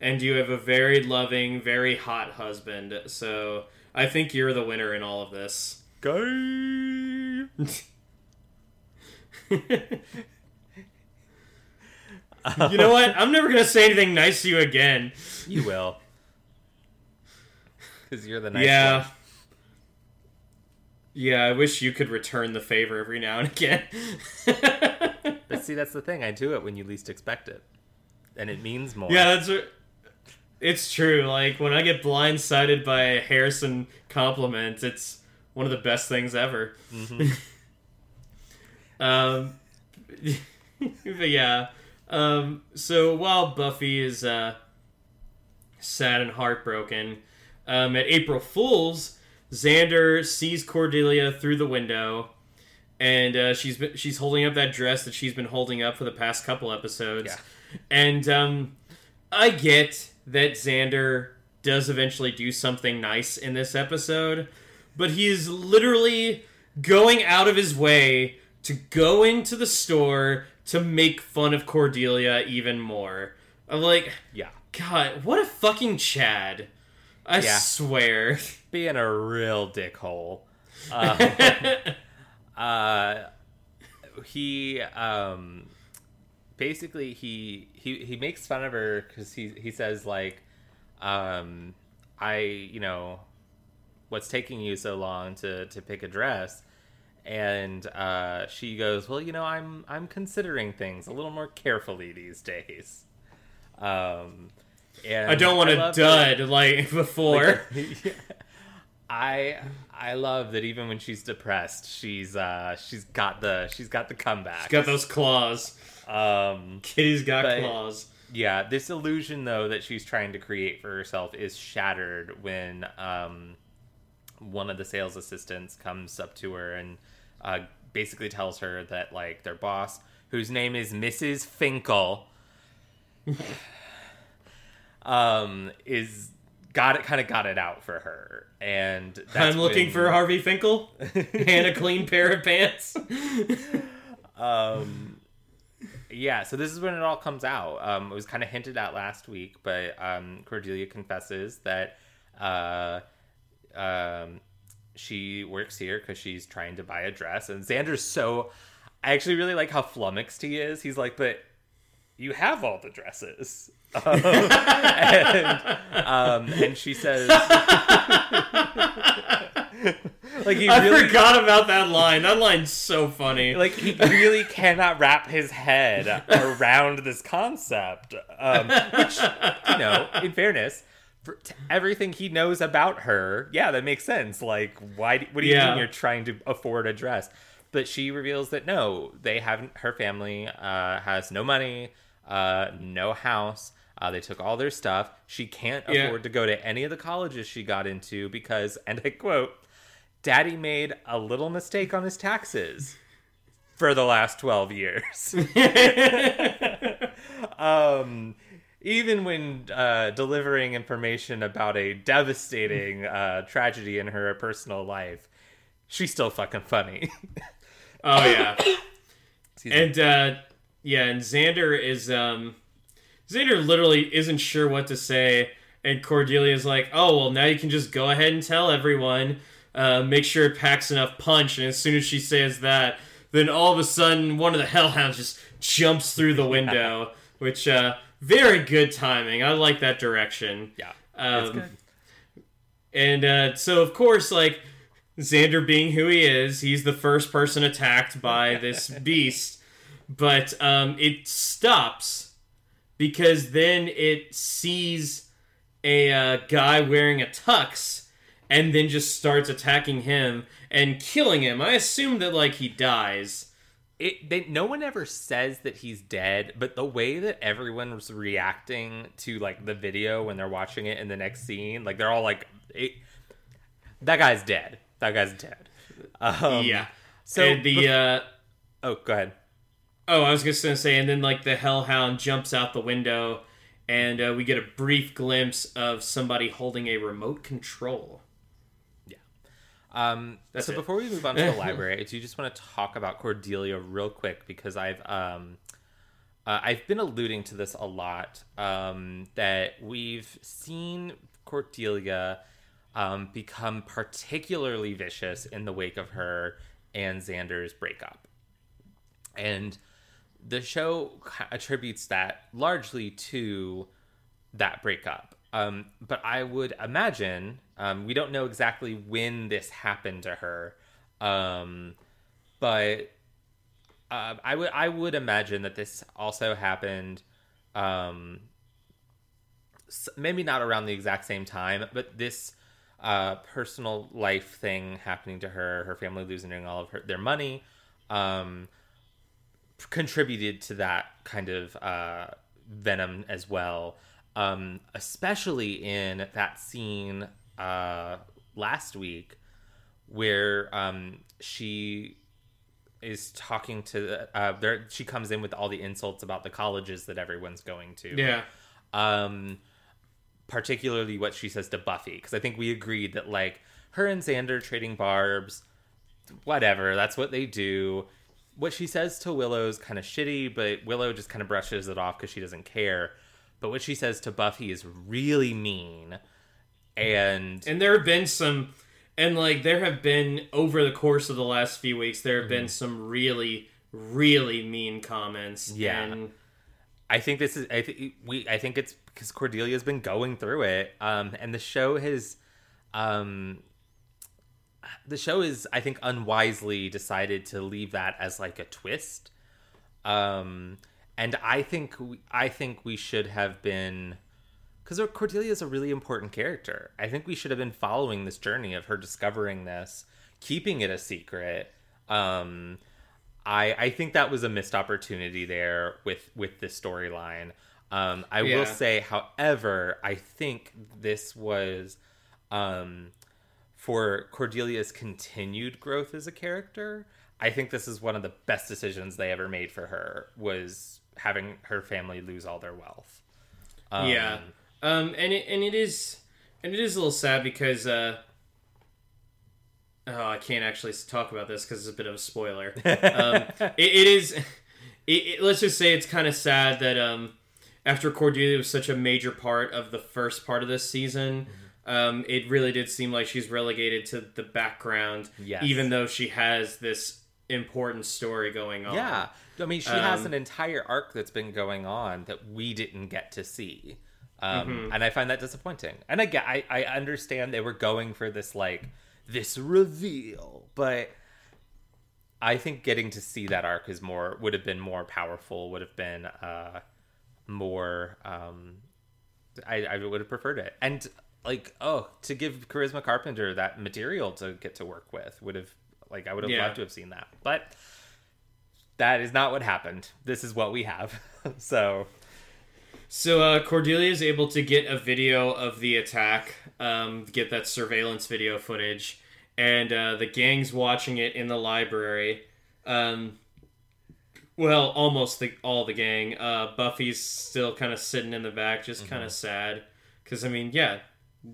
and you have a very loving, very hot husband. So I think you're the winner in all of this. Gay. (laughs) you know what? I'm never gonna say anything nice to you again. You will. Because you're the nice yeah. one. Yeah, I wish you could return the favor every now and again. (laughs) But see, that's the thing. I do it when you least expect it. And it means more. yeah, that's what. It's true. Like when I get blindsided by a Harrison compliment, it's one of the best things ever. (laughs) um, (laughs) but yeah. Um, so while Buffy is uh, sad and heartbroken, um, at April Fools, Xander sees Cordelia through the window, and uh, she's been, she's holding up that dress that she's been holding up for the past couple episodes. Yeah. And um, I get that Xander does eventually do something nice in this episode, but he is literally going out of his way to go into the store to make fun of Cordelia even more. I'm like, Yeah. God, what a fucking Chad. I Yeah. swear. (laughs) Being a real dickhole. (laughs) Um, uh, he um, basically he he he makes fun of her because he he says like, um, I you know, what's taking you so long to to pick a dress, and uh, she goes, well, you know, I'm I'm considering things a little more carefully these days. Um, and I don't want to love that- dud like (laughs) before. (laughs) I I love that even when she's depressed, she's uh she's got the she's got the comeback. She's got those claws. Um Kitty's got But- claws. yeah, this illusion though that she's trying to create for herself is shattered when um one of the sales assistants comes up to her and uh basically tells her that like their boss whose name is Mrs. Finkel (laughs) um is got it kind of got it out for her and that's I'm looking when- for Harvey Finkel (laughs) and a clean pair of pants. (laughs) um yeah so this is when it all comes out. Um it was kind of hinted at last week but um cordelia confesses that uh um she works here because she's trying to buy a dress and xander's so i actually really like how flummoxed he is. He's like but you have all the dresses (laughs) um, and, um, and she says like he I really forgot about that line. That line's so funny. like he really cannot wrap his head around this concept um, which you know in fairness for t- everything he knows about her yeah that makes sense like why do- what are you Yeah. doing you're trying to afford a dress but she reveals that no they haven't her family uh, has no money uh, no house uh, they took all their stuff she can't Yeah. afford to go to any of the colleges she got into because and i quote daddy made a little mistake on his taxes for the last 12 years. (laughs) um, even when uh, delivering information about a devastating uh, tragedy in her personal life, she's still fucking funny. oh yeah. (coughs) And uh yeah, and Xander is um Xander literally isn't sure what to say, and Cordelia's like, "Oh well, now you can just go ahead and tell everyone. Uh, make sure it packs enough punch." And as soon as she says that, then all of a sudden, one of the Hellhounds just jumps through the window, (laughs) which uh, very good timing. I like that direction. yeah, Um. And uh, so, of course, like Xander being who he is, he's the first person attacked by (laughs) this beast. But um, it stops because then it sees a uh, guy wearing a tux and then just starts attacking him and killing him. I assume that like he dies. it they no one ever says that he's dead, but the way that everyone was reacting to like the video when they're watching it in the next scene, like they're all like, "That guy's dead. That guy's dead." Um, yeah. So and the uh, oh, go ahead. Oh, I was just gonna say, and then like the hellhound jumps out the window, and uh, we get a brief glimpse of somebody holding a remote control. Yeah. Um, That's so it. before we move on to the (laughs) library, I do just want to talk about Cordelia real quick because I've um, uh, I've been alluding to this a lot. Um, that we've seen Cordelia um, become particularly vicious in the wake of her and Xander's breakup, and the show attributes that largely to that breakup. Um, but I would imagine um, we don't know exactly when this happened to her, um, but uh, I would I would imagine that this also happened, um, maybe not around the exact same time, but this uh, personal life thing happening to her, her family losing all of her their money, um, contributed to that kind of uh, venom as well. Um, especially in that scene uh, last week where um, she is talking to uh, there. She comes in with all the insults about the colleges that everyone's going to. Yeah. Um, particularly what she says to Buffy, because I think we agreed that like her and Xander trading barbs, whatever. That's what they do. What she says to Willow's kind of shitty, but Willow just kind of brushes it off because she doesn't care. But what she says to Buffy is really mean, and And there have been some, and like there have been over the course of the last few weeks, there have been some really, really mean comments. Yeah. And I think this is I think we I think it's because Cordelia's been going through it, um, and the show has, um, the show is I think unwisely decided to leave that as like a twist, um, and I think we, I think we should have been. Because Cordelia is a really important character. I think we should have been following this journey of her discovering this, keeping it a secret, um, I I think that was a missed opportunity there with with this storyline. Um, I Yeah. will say, however, I think this was um, for Cordelia's continued growth as a character. I think this is one of the best decisions they ever made for her was having her family lose all their wealth. Um, yeah, um, and it and it is and it is a little sad because uh, oh, I can't actually talk about this because it's a bit of a spoiler. um, (laughs) it, it is. It, it, let's just say it's kind of sad that um, after Cordelia was such a major part of the first part of this season. Um, it really did seem like she's relegated to the background, Yes. even though she has this important story going on. Yeah. I mean, she has Um, an entire arc that's been going on that we didn't get to see. Um, Mm-hmm. And I find that disappointing. And again, I, I understand they were going for this, like, this reveal, but I think getting to see that arc is more, would have been more powerful, would have been uh, more, um, I, I would have preferred it. And, like, oh, to give Charisma Carpenter that material to get to work with would have, like, I would have Yeah. loved to have seen that. But that is not what happened. This is what we have. (laughs) so So uh, Cordelia is able to get a video of the attack, um, get that surveillance video footage, and uh, the gang's watching it in the library. Um, well, almost the, all the gang. Uh, Buffy's still kind of sitting in the back, just kind of sad, because I mean, yeah,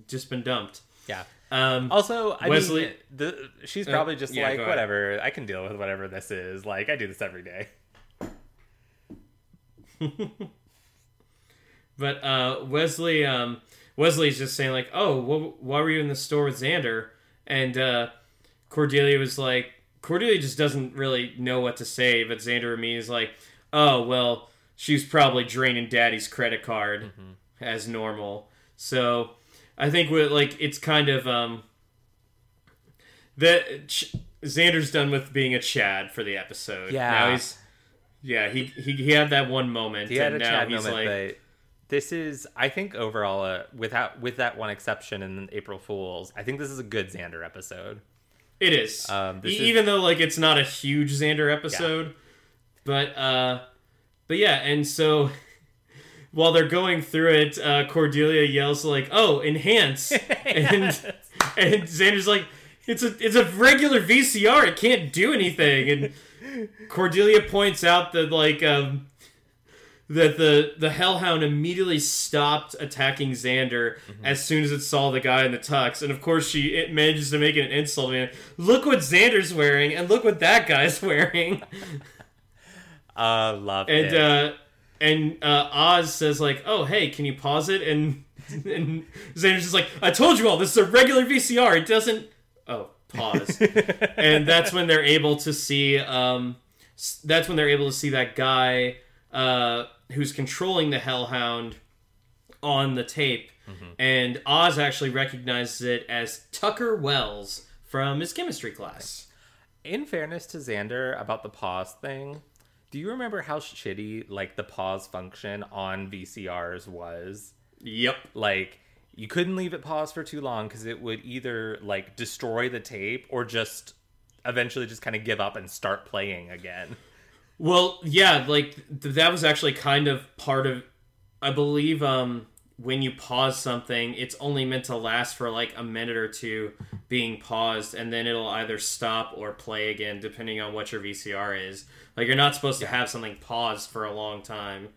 just been dumped. yeah. Um, Also, I Wesley- mean, the, she's probably just yeah, like, whatever. I can deal with whatever this is. Like, I do this every day. (laughs) But uh, Wesley, um, Wesley's just saying like, "Oh, wh- why were you in the store with Xander?" And uh, Cordelia was like, Cordelia just doesn't really know what to say. But Xander and me is like, "Oh, well, she's probably draining Daddy's credit card as normal." So I think with like it's kind of um, that Ch- Xander's done with being a Chad for the episode. Yeah. now he's yeah he he, he had that one moment. He had a and now Chad he's moment, like, but this is, I think, overall, uh, without with that one exception in April Fools, I think this is a good Xander episode. It is. Um, this E- is- Even though like it's not a huge Xander episode, but uh, but yeah, and so while they're going through it, uh, Cordelia yells like, "Oh, enhance!" (laughs) and and Xander's like, "It's a it's a regular VCR. It can't do anything." And Cordelia points out that like um, that the the Hellhound immediately stopped attacking Xander as soon as it saw the guy in the tux, and of course she it manages to make it an insult. Man, look what Xander's wearing, and look what that guy's (laughs) wearing. (laughs) Uh, love and it. uh and uh Oz says like, "Oh, hey, can you pause it?" And (laughs) and Xander's just like, "I told you all. This is a regular VCR. It doesn't." Oh, pause. (laughs) and that's when they're able to see. Um, that's when they're able to see that guy uh who's controlling the Hellhound on the tape, and Oz actually recognizes it as Tucker Wells from his chemistry class. In fairness to Xander about the pause thing, do you remember how shitty like the pause function on VCRs was? Yep. Like you couldn't leave it paused for too long because it would either like destroy the tape or just eventually just kind of give up and start playing again. Well, yeah, like th- that was actually kind of part of I believe um when you pause something, it's only meant to last for like a minute or two being paused and then it'll either stop or play again depending on what your VCR is. Like you're not supposed to have something paused for a long time.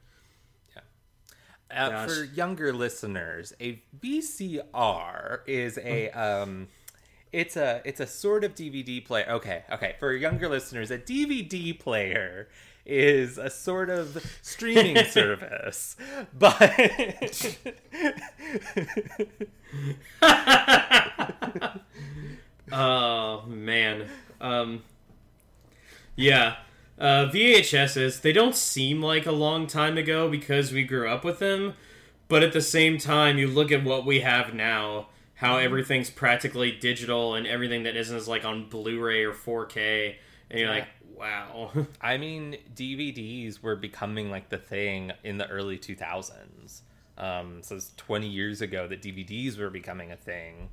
Uh, for younger listeners, a VCR is a um, it's a it's a sort of DVD player. Okay, okay. For younger listeners, a DVD player is a sort of streaming (laughs) service, but (laughs) Oh man. Um Yeah. Uh VHSs, they don't seem like a long time ago because we grew up with them, but at the same time you look at what we have now, how everything's practically digital and everything that isn't is like on Blu-ray or 4K and you're like, wow. (laughs) I mean, DVDs were becoming like the thing in the early 2000s. Um, so it's 20 years ago that DVDs were becoming a thing.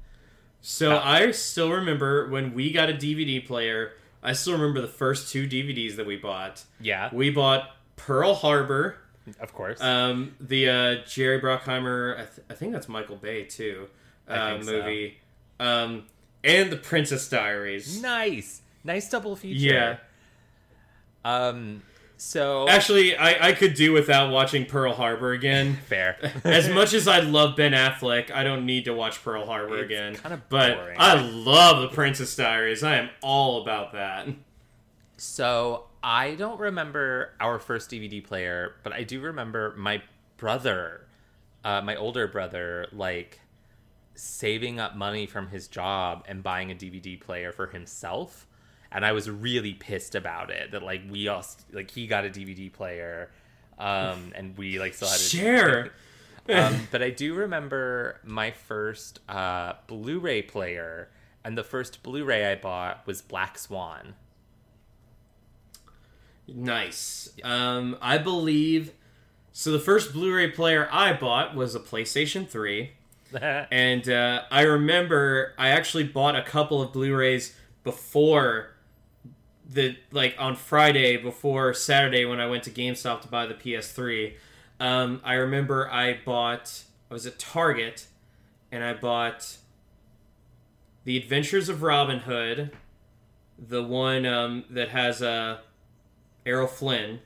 So I still remember when we got a DVD player, I still remember the first two DVDs that we bought. Yeah, We bought Pearl Harbor of course. Um, the uh, Jerry Bruckheimer, I, th- I think that's Michael Bay too, uh, think so. movie, um, and the Princess Diaries. nice, nice double feature. Yeah, Um. So actually, I, I could do without watching Pearl Harbor again. (laughs) fair. (laughs) As much as I love Ben Affleck, I don't need to watch Pearl Harbor It's again. kinda but boring. I love the Princess Diaries. I am all about that. So I don't remember our first DVD player, but I do remember my brother, uh, my older brother, like saving up money from his job and buying a DVD player for himself. And I was really pissed about it that like we all like he got a DVD player, um, and we like still had to Share. um, but I do remember my first uh, Blu-ray player, and the first Blu-ray I bought was Black Swan. Nice. Um, I believe. So the first Blu-ray player I bought was a PlayStation 3. (laughs) And uh, I remember I actually bought a couple of Blu-rays before the like on Friday before Saturday when I went to GameStop to buy the PS3. Um, I remember I bought I was at Target and I bought The Adventures of Robin Hood, the one um, that has uh, Errol Flynn,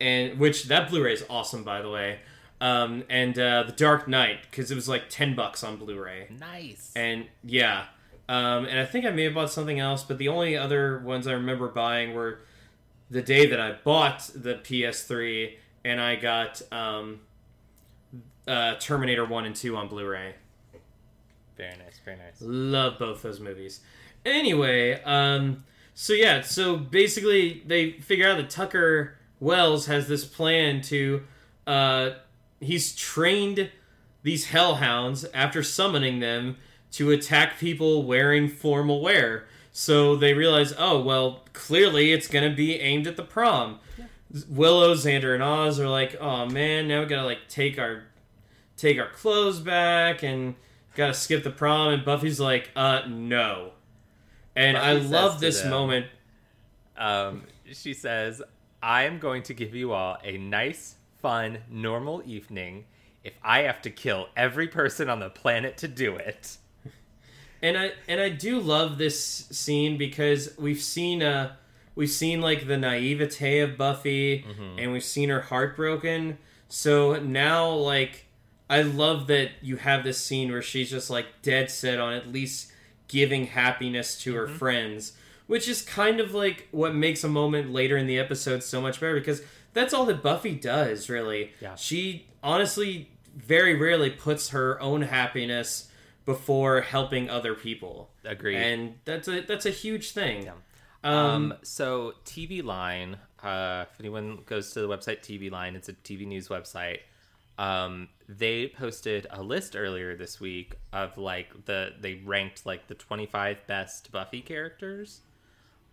and which that Blu-ray is awesome by the way. Um, and uh, The Dark Knight because it was like ten bucks on Blu-ray. nice. And yeah, um, and I think I may have bought something else, but the only other ones I remember buying were the day that I bought the PS3 and I got um, uh, Terminator 1 and 2 on Blu ray. very nice, very nice. Love both those movies. Anyway, um, so yeah, so basically they figure out that Tucker Wells has this plan to. Uh, he's trained these hellhounds after summoning them to attack people wearing formal wear. So they realize, oh well, clearly it's gonna be aimed at the prom. Willow, Xander, and Oz are like, oh man, now we gotta like take our take our clothes back and gotta skip the prom. And Buffy's like, uh, no. And Buffy I love this them- moment. Um, she says, I am going to give you all a nice, fun, normal evening if I have to kill every person on the planet to do it. And I and I do love this scene because we've seen uh we've seen like the naivete of Buffy and we've seen her heartbroken. So now like I love that you have this scene where she's just like dead set on at least giving happiness to her friends, which is kind of like what makes a moment later in the episode so much better because that's all that Buffy does really. Yeah. She honestly very rarely puts her own happiness before helping other people. Agree. And that's a that's a huge thing. Yeah. Um, Um, so TV Line, uh, if anyone goes to the website TV Line, it's a TV news website. Um, they posted a list earlier this week of like the they ranked like the 25 best Buffy characters.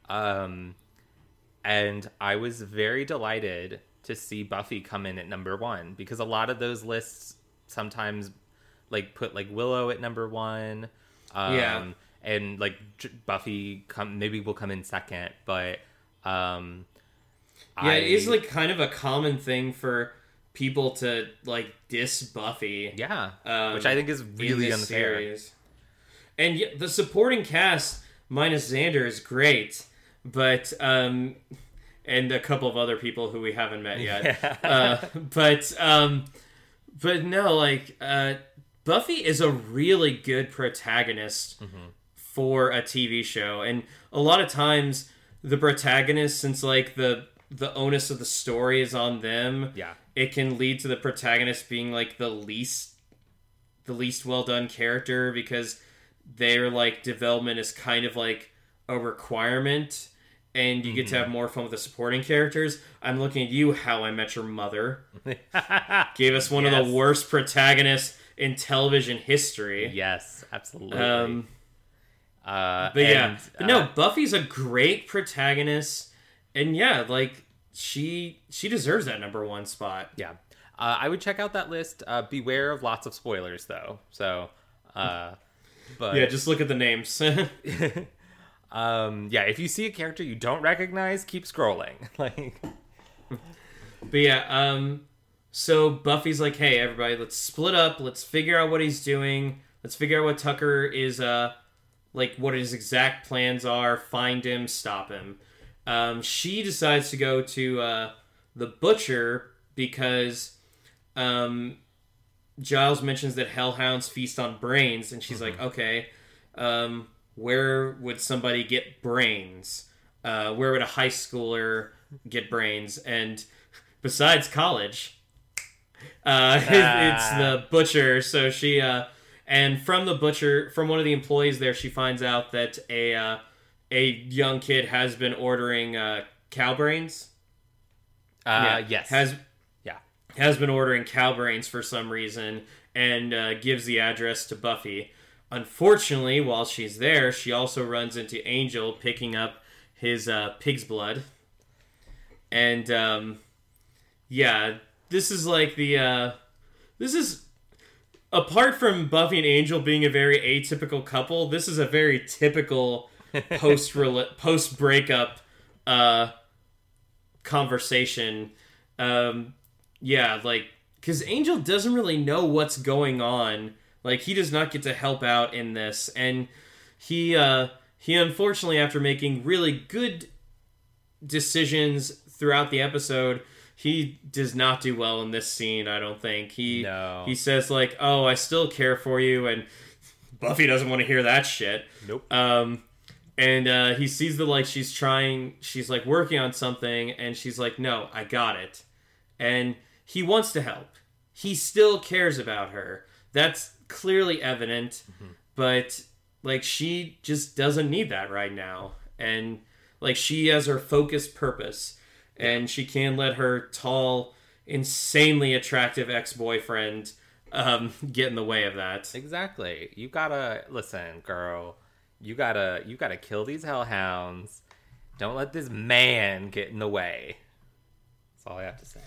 Um, and I was very delighted to see Buffy come in at number one because a lot of those lists sometimes like put like Willow at number one. Um, Yeah. And like Buffy come maybe will come in second, but um, yeah, it is like kind of a common thing for people to like diss Buffy. yeah, um, which I think is really unfair. series. And yet the supporting cast minus Xander is great, but um, and a couple of other people who we haven't met yet. (laughs) uh, but um, but no, like uh, Buffy is a really good protagonist mm-hmm. for a TV show, and a lot of times the protagonist, since like the the onus of the story is on them, Yeah. it can lead to the protagonist being like the least the least well done character because their like development is kind of like a requirement and you get to mm-hmm. have more fun with the supporting characters. I'm looking at you, How I Met Your Mother. (laughs) Gave us one of the worst protagonists in television history. yes, absolutely. Um, uh, but yeah, and, but no, uh, Buffy's a great protagonist, and yeah, like she she deserves that number one spot. Yeah. Uh, I would check out that list. Uh, beware of lots of spoilers, though. So, uh, but Yeah, just look at the names. (laughs) um, yeah, if you see a character you don't recognize, keep scrolling. (laughs) Like, But yeah, um, so Buffy's like, hey, everybody, let's split up. Let's figure out what he's doing. Let's figure out what Tucker is, uh, like, what his exact plans are. Find him, stop him. Um, she decides to go to uh, the butcher because um, Giles mentions that hellhounds feast on brains, and she's like, okay, um, where would somebody get brains? Uh, where would a high schooler get brains? And besides college, uh, (laughs) it's the butcher. So she, uh, and from the butcher, from one of the employees there, she finds out that a uh, a young kid has been ordering uh, cow brains. uh, yes. has yeah. has been ordering cow brains for some reason and uh, gives the address to Buffy. Unfortunately, while she's there, she also runs into Angel picking up his uh, pig's blood. And um, yeah, this is like the uh, this is apart from Buffy and Angel being a very atypical couple. This is a very typical (laughs) post post breakup uh, conversation. Um, yeah, like because Angel doesn't really know what's going on. Like he does not get to help out in this, and he uh, he unfortunately, after making really good decisions throughout the episode, he does not do well in this scene. I don't think he No. he says like, "Oh, I still care for you," and Buffy doesn't want to hear that shit. Nope. Um, and uh, he sees that like she's trying, she's like working on something, and she's like, "No, I got it," and he wants to help. He still cares about her. That's clearly evident, but like she just doesn't need that right now, and like she has her focused purpose, and she can't let her tall, insanely attractive ex boyfriend um, (laughs) get in the way of that. Exactly. You gotta listen, girl. You gotta you gotta kill these hellhounds. Don't let this man get in the way. That's all I have to say.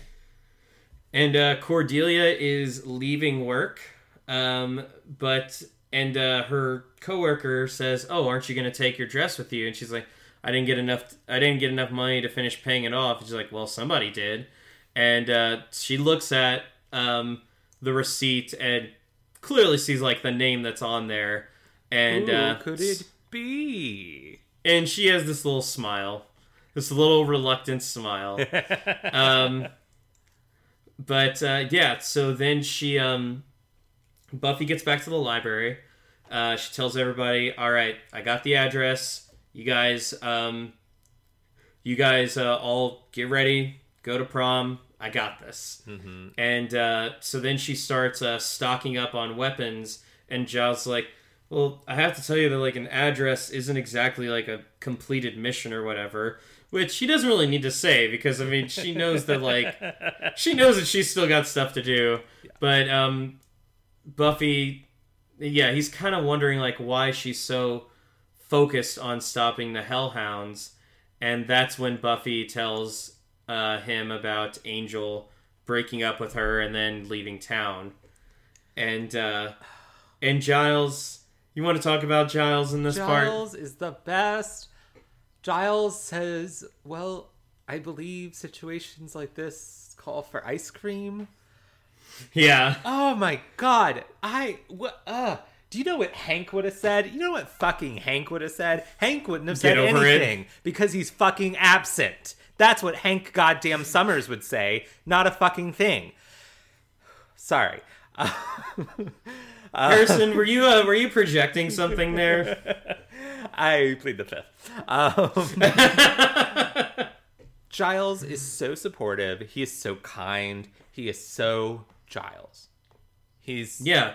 And uh, Cordelia is leaving work, um, but and uh, her coworker says, "Oh, aren't you going to take your dress with you?" And she's like, I didn't get enough. I didn't get enough money to finish paying it off." She's like, "Well, somebody did," and uh, she looks at um, the receipt and clearly sees like the name that's on there, and Who uh, could it be? and she has this little smile, this little reluctant smile. (laughs) um, but uh, yeah, so then she, um, Buffy gets back to the library. Uh, she tells everybody, "All right, I got the address. You guys, um, you guys, uh, all get ready. Go to prom. I got this." Mm-hmm. And uh, so then she starts uh, stocking up on weapons, and Giles like, "Well, I have to tell you that like an address isn't exactly like a completed mission or whatever." Which she doesn't really need to say because I mean she knows that like (laughs) she knows that she's still got stuff to do. But um, Buffy, yeah, he's kind of wondering like why she's so focused on stopping the Hellhounds, and that's when Buffy tells uh, him about Angel breaking up with her and then leaving town, and uh, and Giles. You want to talk about Giles in this part? Giles is the best. Giles says, "Well, I believe situations like this call for ice cream." Yeah. Oh my god. I what uh do you know what Hank would have said? You know what fucking Hank would have said? Hank wouldn't have said over it. anything because he's fucking absent. That's what Hank goddamn Summers would say, not a fucking thing. Sorry. (laughs) Harrison, were you uh, were you projecting something there? (laughs) I plead the fifth. Um, (laughs) Giles is so supportive. He is so kind. He is so Giles. He's Yeah.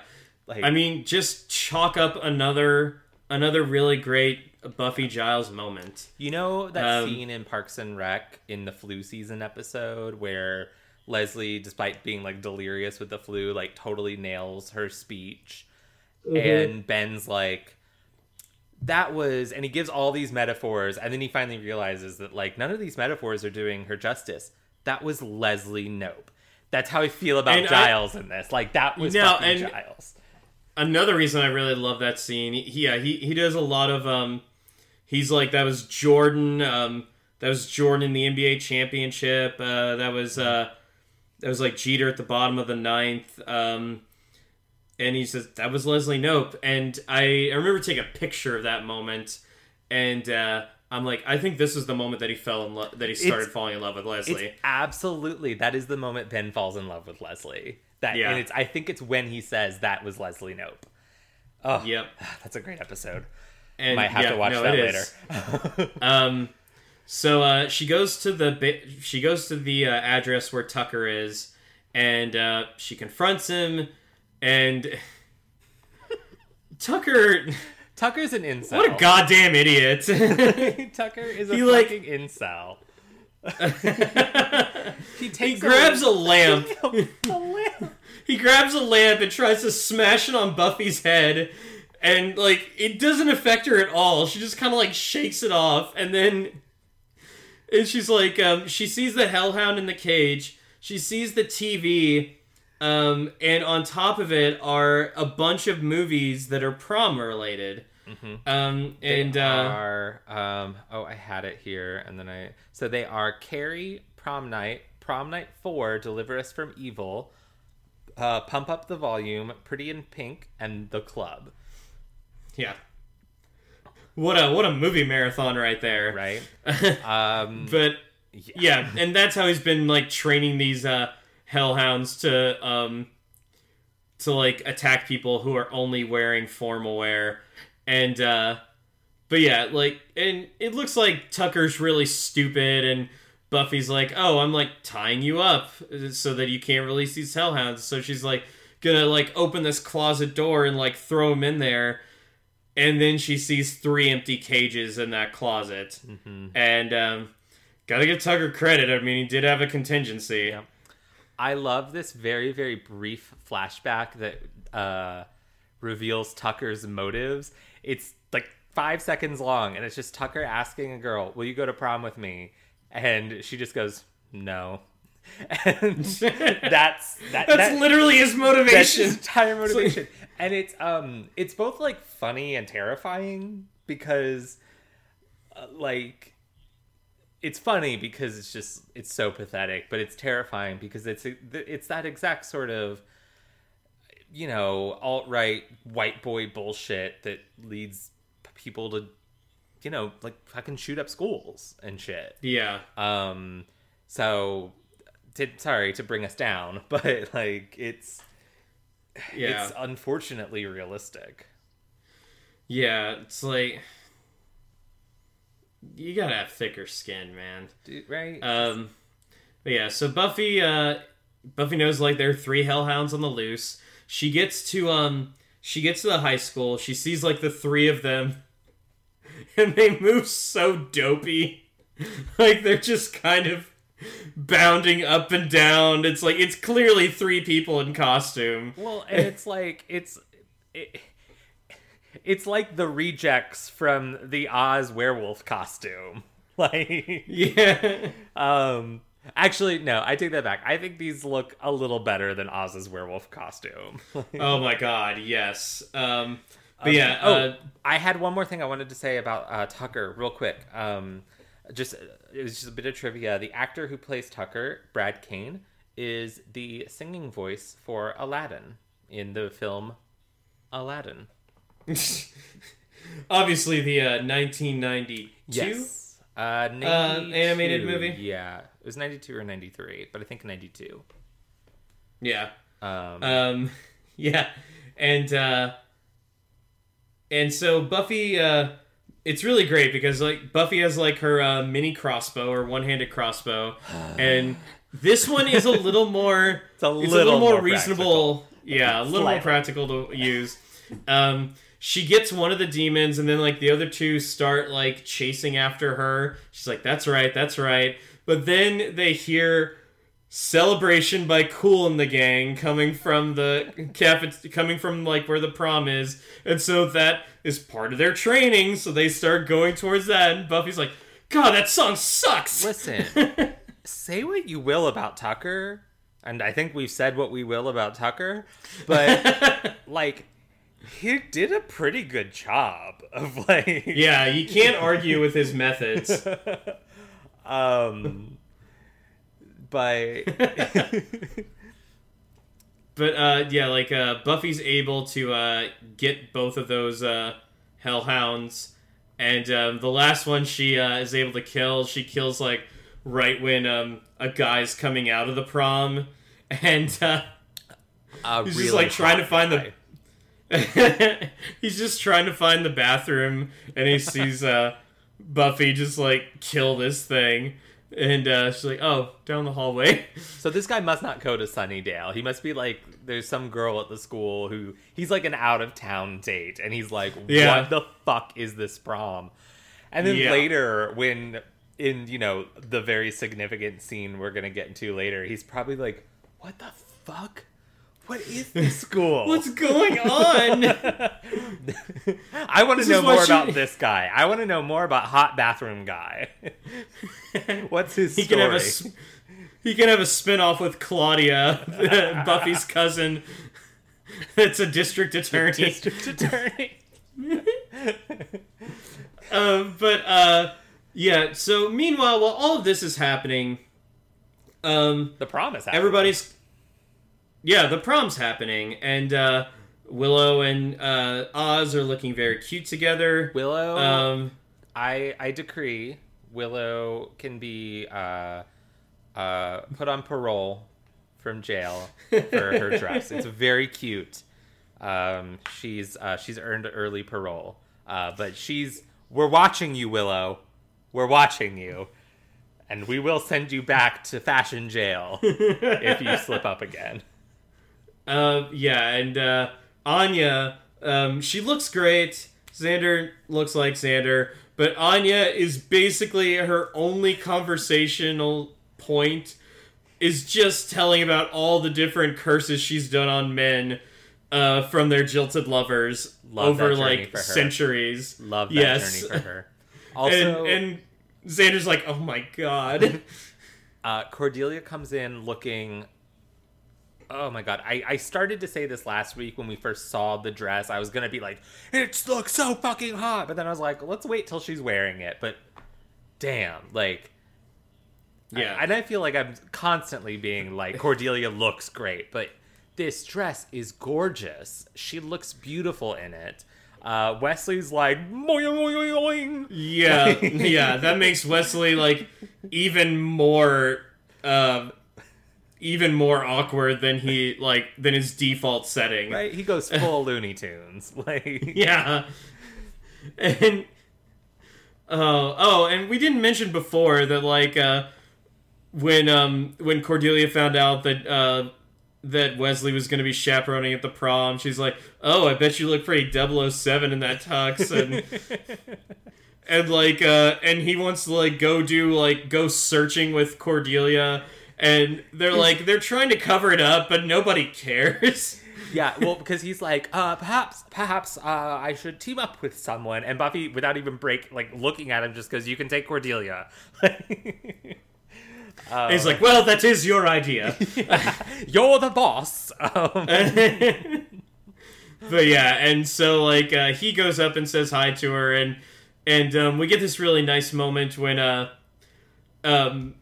Like I mean, just chalk up another another really great Buffy Giles moment. You know that Um, scene in Parks and Rec in the flu season episode where Leslie, despite being like delirious with the flu, like totally nails her speech, and Ben's like, "That was," and he gives all these metaphors, and then he finally realizes that like none of these metaphors are doing her justice. That was Leslie Knope. That's how I feel about And I- Giles in this. Like that was No, fucking and- Giles. Another reason I really love that scene, he, yeah, he he does a lot of um he's like that was Jordan um that was Jordan in the NBA championship. Uh that was uh that was like Jeter at the bottom of the ninth. Um and he says that was Leslie Knope. And I, I remember taking a picture of that moment and uh I'm like, I think this is the moment that he fell in love, that he started It's- falling in love with Leslie. Absolutely that is the moment Ben falls in love with Leslie. That Yeah. and it's I think it's when he says that was Leslie Knope. Oh, Yep. (sighs) that's a great episode. And Might have yeah, to watch no, that later. (laughs) um, so uh, she goes to the ba- she goes to the uh, address where Tucker is, and uh, she confronts him, and (laughs) Tucker, Tucker's an incel. what a goddamn idiot! (laughs) Tucker is a He, like- fucking incel. He takes he grabs a lamp. (laughs) a lamp. He grabs a lamp and tries to smash it on Buffy's head, and like it doesn't affect her at all. She just kind of like shakes it off, and then and she's like, um, she sees the hellhound in the cage. She sees the TV, um, and on top of it are a bunch of movies that are prom related. Um, and they uh, are um oh I had it here and then I so they are Carrie Prom Night, Prom Night 4, Deliver Us from Evil, uh Pump Up the Volume, Pretty in Pink, and The Club, yeah, what a what a movie marathon right there, right? (laughs) Um But yeah. and that's how he's been like training these uh hellhounds to um to like attack people who are only wearing formal wear. And uh but yeah, like and it looks like Tucker's really stupid and Buffy's like, "Oh, I'm like tying you up so that you can't release these hellhounds." So she's like gonna like open this closet door and like throw him in there. And then she sees three empty cages in that closet. And um Gotta give Tucker credit. I mean, he did have a contingency. Yeah. I love this very, very brief flashback that uh, reveals Tucker's motives. It's like five seconds long, and it's just Tucker asking a girl, Will you go to prom with me? And she just goes, No. (laughs) And that's that, That's that- literally his motivation. his entire motivation. and it's um it's both like funny and terrifying because like it's funny because it's just it's so pathetic, but it's terrifying because it's it's that exact sort of you know alt right white boy bullshit that leads people to you know like fucking shoot up schools and shit. Yeah. Um. So, to, sorry to bring us down, (laughs) but like it's Yeah. it's unfortunately realistic. Yeah, it's like you gotta have thicker skin, man. Dude, right? Um, but yeah, so Buffy, uh, Buffy knows like there are three hellhounds on the loose. She gets to um, she gets to the high school. She sees like the three of them, (laughs) and they move so dopey, (laughs) like they're just kind of bounding up and down. It's like it's clearly three people in costume. Well, and it's like it's it, it's like the rejects from the Oz werewolf costume. (laughs) Like Yeah. um actually no, I take that back. I think these look a little better than Oz's werewolf costume. (laughs) Oh my god, yes. Um, but yeah, oh, uh, I had one more thing I wanted to say about uh, Tucker, real quick. Um, just it was just a bit of trivia. The actor who plays Tucker, Brad Kane, is the singing voice for Aladdin in the film Aladdin. (laughs) obviously the uh, 1992. Yes. Uh, animated movie? Yeah, was ninety two or ninety three, but I think ninety two. Yeah. Um, Um, (laughs) yeah, and uh, and so Buffy, uh, it's really great because like Buffy has like her uh, mini crossbow or one-handed crossbow, (sighs) and this one is a little more. (laughs) It's a it's little more, more reasonable. Yeah, a little more practical to use. Um, she gets one of the demons, and then like the other two start like chasing after her. She's like, "That's right, that's right." But then they hear celebration by Kool and the Gang coming from the cafe, coming from like where the prom is, and so that is part of their training. So they start going towards that, and Buffy's like, "God, that song sucks." listen, (laughs) say what you will about Tucker, and I think we've said what we will about Tucker, but (laughs) like he did a pretty good job of like yeah, you can't argue with his methods. (laughs) um but (laughs) But uh, yeah, like uh, Buffy's able to uh, get both of those uh, hellhounds, and um, the last one she uh, is able to kill. She kills like right when um, a guy's coming out of the prom, and uh, a He's just, like, trying to hot find the- (laughs) he's just trying to find the bathroom, and he sees uh, Buffy just like kill this thing, and uh, she's like, "Oh, down the hallway." (laughs) So this guy must not go to Sunnydale. He must be like there's some girl at the school who he's like an out of town date and he's like Yeah. what the fuck is this prom? And then Yeah. later when in you know the very significant scene we're going to get into later, he's probably like what the fuck? What is this school? What's going on? I want to know more about this guy. I want to know more about hot bathroom guy. (laughs) What's his he story? can have a he can have a spin-off with Claudia, (laughs) Buffy's cousin. That's a district attorney. (laughs) district attorney. Um, but uh, yeah. So meanwhile, while all of this is happening, um, the promise. everybody's yeah, the prom's happening, and uh, Willow and uh, Oz are looking very cute together. Willow. Um, I I decree Willow can be uh, uh, put on parole from jail for her (laughs) dress. It's very cute. Um, she's uh, she's earned early parole, uh, but she's we're watching you, Willow. We're watching you, and we will send you back to fashion jail (laughs) if you slip up again. Uh, yeah, and uh, Anya, um, she looks great. Xander looks like Xander, but Anya is basically her only conversational point is just telling about all the different curses she's done on men uh, from their jilted lovers Love over like centuries. Love that Yes. journey for her. (laughs) Also, and and Xander's like, oh my god. (laughs) uh, Cordelia comes in looking. Oh my god! I, I started to say this last week when we first saw the dress. I was gonna be like, "It looks so fucking hot," but then I was like, "Let's wait till she's wearing it." But damn, like Yeah. and I feel like I'm constantly being like, (laughs) Cordelia looks great, but this dress is gorgeous. She looks beautiful in it. Uh, Wesley's like, boing, boing, boing. Yeah, (laughs) yeah, that makes Wesley like even more, um, even more awkward than he like than his default setting. right? He goes full (laughs) Looney Tunes. (laughs) Like, Yeah, and oh, oh, and we didn't mention before that like uh, when um when Cordelia found out that uh that Wesley was going to be chaperoning at the prom, she's like, "Oh, I bet you look pretty 007 in that tux," and (laughs) and like uh and he wants to like go do like go searching with Cordelia and they're like they're trying to cover it up but nobody cares. (laughs) yeah, well, because he's like, uh, perhaps, perhaps, uh, I should team up with someone. And Buffy, without even break, like looking at him, just goes, "You can take Cordelia." (laughs) Uh, He's like, "Well, that is your idea." (laughs) You're the boss. Um, but yeah, and so like uh, he goes up and says hi to her, and and um, we get this really nice moment when uh, um,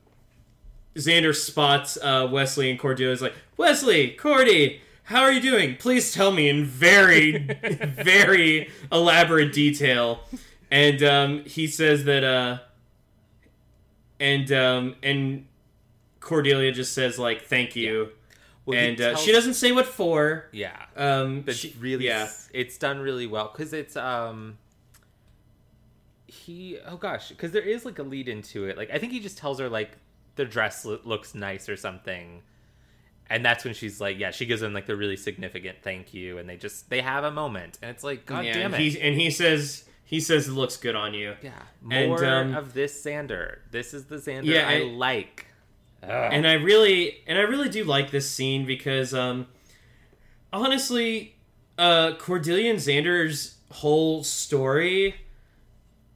Xander spots uh, Wesley and Cordelia. Is like, Wesley, Cordy, how are you doing? Please tell me in very, (laughs) very elaborate detail. And um, he says that, uh, and um, and Cordelia just says like, "Thank you," well, he and uh, she doesn't say what for. Yeah, Um, but she- really, yeah. it's done really well because it's um. He oh gosh, because there is like a lead into it. Like I think he just tells her like the dress lo- looks nice or something, and that's when she's like, yeah, she gives him like the really significant thank you, and they just they have a moment, and it's like, god yeah, damn and it, He, and he says he says it looks good on you. yeah, and, more um, of this Xander. This is the Xander Yeah, I, and- like. Ugh. And I really and I really do like this scene because um honestly uh Cordelia and Xander's whole story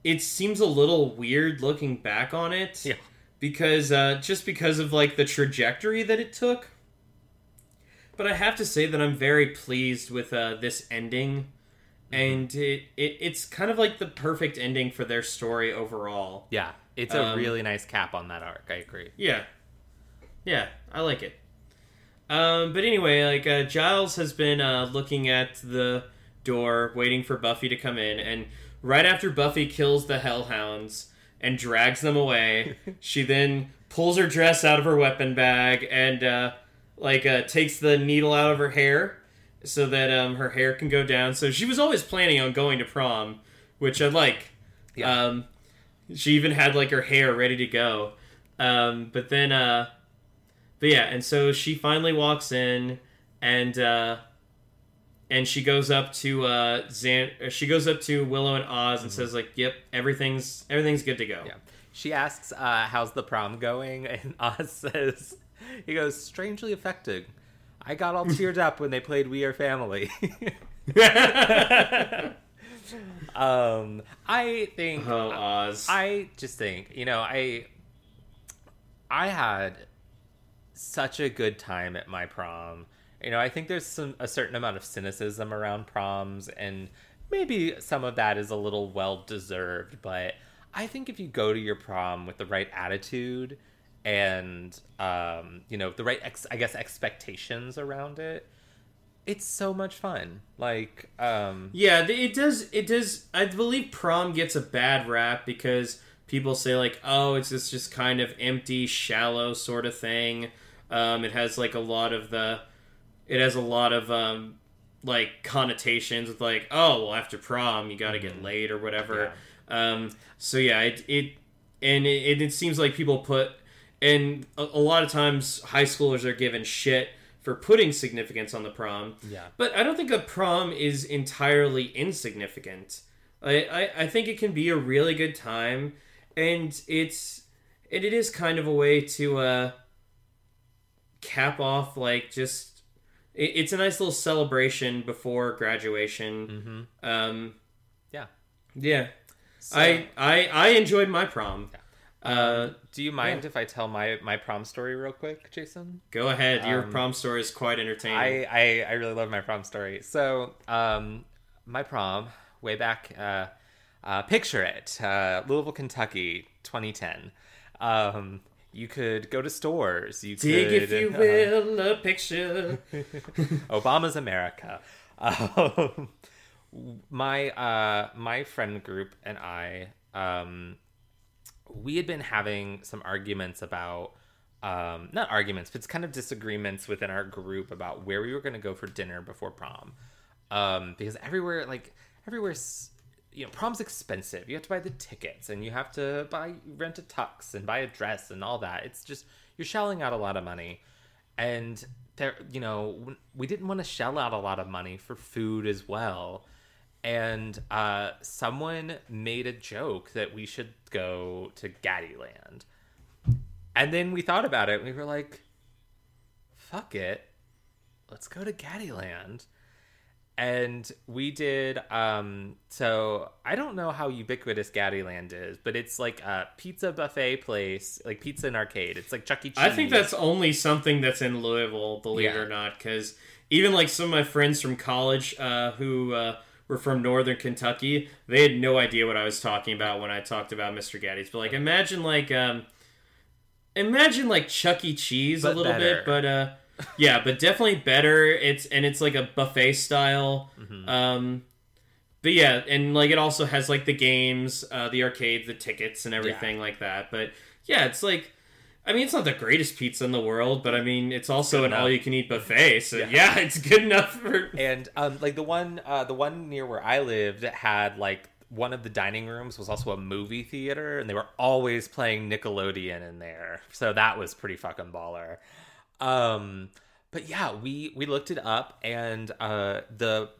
it seems a little weird looking back on it. Yeah. Because uh just because of like the trajectory that it took. But I have to say that I'm very pleased with uh this ending. And it, it it's kind of like the perfect ending for their story overall. yeah, it's a um, really nice cap on that arc. I agree. Yeah. Yeah, I like it. Um, but anyway, like uh, Giles has been uh, looking at the door, waiting for Buffy to come in, and right after Buffy kills the Hellhounds and drags them away, (laughs) she then pulls her dress out of her weapon bag and uh, like uh, takes the needle out of her hair so that um, her hair can go down. So she was always planning on going to prom, which I like. Yeah. Um, she even had like her hair ready to go. Um, but then, uh, but yeah, and so she finally walks in, and uh, and she goes up to uh, Zan. uh, She goes up to Willow and Oz and says like, "Yep, everything's everything's good to go." Yeah. She asks, uh, "How's the prom going?" (laughs) And Oz says, "He goes strangely affected. I got all teared up when they played We Are Family." (laughs) um, I think oh, Oz. I just think, you know, I I had such a good time at my prom. You know, I think there's some a certain amount of cynicism around proms and maybe some of that is a little well deserved, but I think if you go to your prom with the right attitude and um, you know, the right ex- I guess expectations around it, it's so much fun. Like um Yeah, it does. It does. I believe prom gets a bad rap because people say like, "Oh, it's this just kind of empty, shallow sort of thing." Um, it has like a lot of the, it has a lot of um, like connotations with like, "Oh, well, after prom, you got to get laid or whatever." Um, so yeah, it, it and it, it seems like people put, and a, a lot of times high schoolers are given shit for putting significance on the prom. Yeah. But I don't think a prom is entirely insignificant. I, I, I think it can be a really good time, and it's and it is kind of a way to uh, cap off like just it, it's a nice little celebration before graduation. mhm. Um, yeah. yeah, So- I, I I enjoyed my prom. Uh, Do you mind yeah. if I tell my my prom story real quick, Jason? go ahead. Your Um, prom story is quite entertaining. I, I I really love my prom story. So, um, my prom way back, uh, uh, picture it, uh, Louisville, Kentucky, 2010. Um, you could go to stores. You could Dig, could, if you uh, will, a picture. (laughs) Obama's America. Um, my uh, my friend group and I, um, we had been having some arguments about, um, not arguments, but it's kind of disagreements within our group about where we were going to go for dinner before prom, um, because everywhere, like everywhere's, you know, prom's expensive. You have to buy the tickets, and you have to buy rent a tux and buy a dress and all that. It's just you're shelling out a lot of money and there you know we didn't want to shell out a lot of money for food as well and uh, someone made a joke that we should go to Gattiland. And then we thought about it we were like, fuck it. Let's go to Gattiland. And we did um so I don't know how ubiquitous Gattiland is, but it's like a pizza buffet place, like pizza and arcade. It's like Chuck E. Cheese. I think that's only something that's in Louisville, believe it or not, because even like some of my friends from college uh, who uh, were from Northern Kentucky, they had no idea what I was talking about when I talked about Mr. Gatti's. But like, imagine like, um, imagine like Chuck E. Cheese a little better. bit, but uh, yeah, but definitely better. It's and it's like a buffet style. Mm-hmm. Um, but yeah, and like it also has like the games, uh, the arcades, the tickets, and everything like that. But yeah, it's like, I mean, it's not the greatest pizza in the world, but I mean, it's also an all-you-can-eat buffet. So Yeah. yeah. (laughs) it's good enough for. and um like the one uh the one near where I lived had like one of the dining rooms was also a movie theater and they were always playing Nickelodeon in there. So that was pretty fucking baller. Um but yeah, we we looked it up and uh the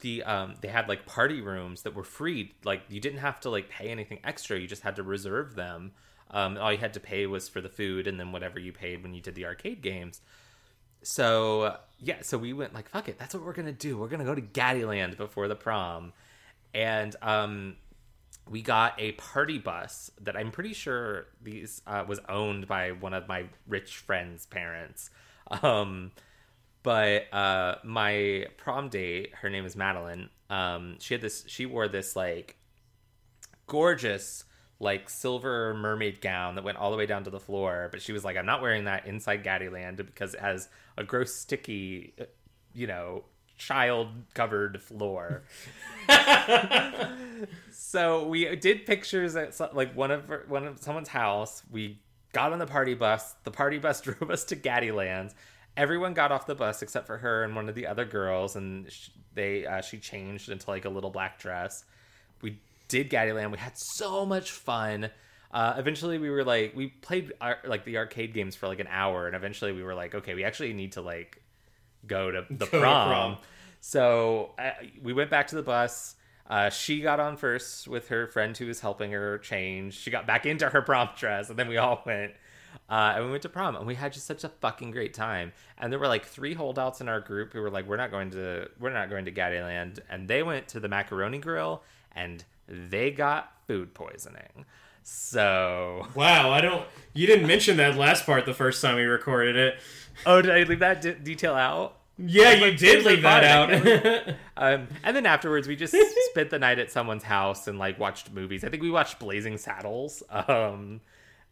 the um they had like party rooms that were free. Like you didn't have to like pay anything extra. You just had to reserve them. Um all you had to pay was for the food and then whatever you paid when you did the arcade games so yeah so we went like fuck it that's what we're gonna do we're gonna go to gattiland before the prom and um we got a party bus that i'm pretty sure these uh, was owned by one of my rich friends parents. Um but uh my prom date her name is madeline um she had this she wore this like gorgeous like silver mermaid gown that went all the way down to the floor but she was like i'm not wearing that inside gattiland because it has a gross sticky uh, you know child covered floor (laughs) (laughs) so we did pictures at so- like one of one of someone's house we got on the party bus the party bus (laughs) drove us to gattiland everyone got off the bus except for her and one of the other girls and sh- they uh, she changed into like a little black dress we did Gattiland. We had so much fun. Uh, eventually, we were like, we played our, like the arcade games for like an hour, and eventually, we were like, okay, we actually need to like go to the Go to prom. prom. So uh, we went back to the bus. Uh, she got on first with her friend who was helping her change. She got back into her prom dress, and then we all went. Uh, and we went to prom, and we had just such a fucking great time. And there were like three holdouts in our group who were like, "We're not going to, we're not going to Gattiland," and they went to the macaroni grill, and they got food poisoning. So, Wow, I don't. You didn't mention that last part the first time we recorded it. oh, did I leave that de- detail out? Yeah, you like, did leave that out. (laughs) Um, and then afterwards, we just (laughs) spent the night at someone's house and like watched movies. I think we watched Blazing Saddles, um,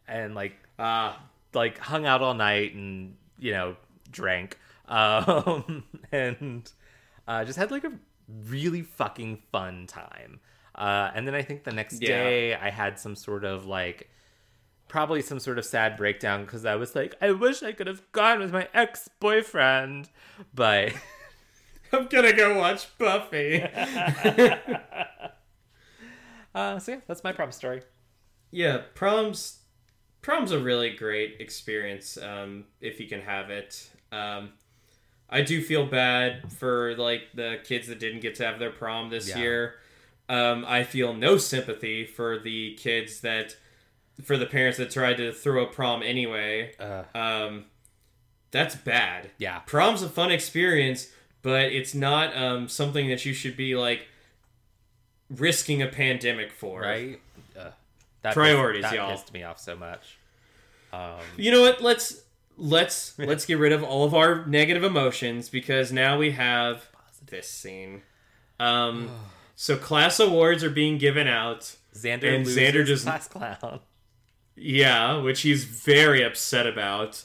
and like Ah, like hung out all night and you know drank, (laughs) um, and uh, just had like a really fucking fun time. Uh, and then I think the next Yeah. day I had some sort of like probably some sort of sad breakdown because I was like, I wish I could have gone with my ex boyfriend, but. (laughs) I'm gonna go watch Buffy. (laughs) Uh, so yeah, that's my prom story. yeah, proms. Prom's a really great experience um, if you can have it. Um, I do feel bad for like the kids that didn't get to have their prom this Yeah. year. Um, I feel no sympathy for the kids that, for the parents that tried to throw a prom anyway. Uh, Um, that's bad. yeah, Prom's a fun experience, but it's not um, something that you should be like risking a pandemic for. right. Uh, that Priorities, pissed, that y'all. pissed me off so much. Um, You know what? Let's let's let's get rid of all of our negative emotions because now we have this scene. Um, so class awards are being given out. Xander And loses Xander does- class clown. Yeah, which he's very upset about.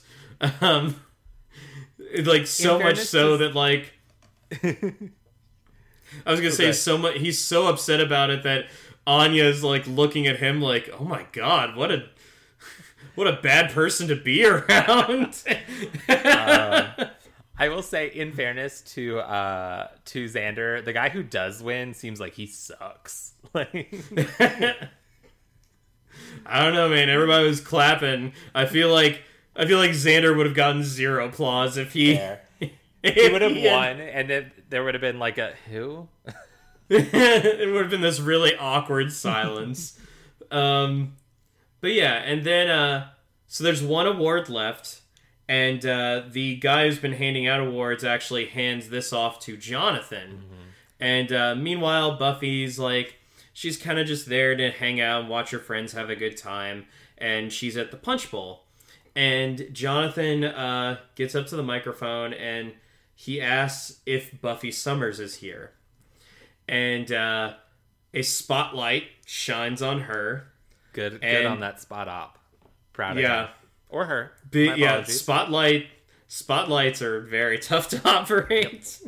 Um, like so much so that like I was gonna say Okay. so much. He's so upset about it that Anya's like looking at him like, "Oh my god, what a what a bad person to be (laughs) around." I will say, in fairness to uh to Xander, the guy who does win seems like he sucks. (laughs) Like, I don't know, man. Everybody was clapping. I feel like I feel like Xander would have gotten zero applause if he (laughs) he would have won, and then there would have been like a who? (laughs) it would have been this really awkward silence. (laughs) um, but yeah, and then uh, so there's one award left, and uh, the guy who's been handing out awards actually hands this off to Jonathan. And uh, meanwhile, Buffy's like she's kind of just there to hang out and watch her friends have a good time, and she's at the punch bowl. And Jonathan uh, gets up to the microphone and he asks if Buffy Summers is here and uh, a spotlight shines on her. Good, good on that spot op. Proud of Yeah, him. or her. Be- yeah. Spotlight spotlights are very (laughs) tough to operate.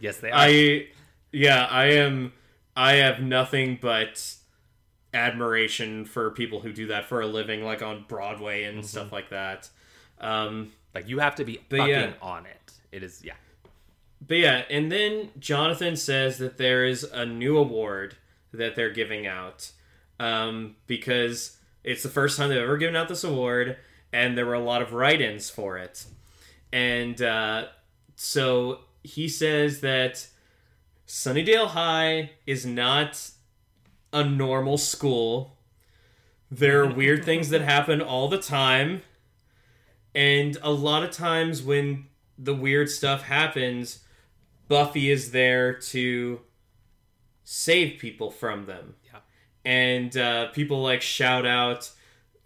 yes, they are. I yeah, I am. I have nothing but admiration for people who do that for a living, like on Broadway and stuff like that. Um, like you have to be fucking yeah. on it. It is yeah. But yeah, and then Jonathan says that there is a new award that they're giving out um, because it's the first time they've ever given out this award, and there were a lot of write-ins for it. And uh, so he says that Sunnydale High is not a normal school. There are weird things that happen all the time. And a lot of times when the weird stuff happens, Buffy is there to save people from them. Yeah. And uh, people like shout out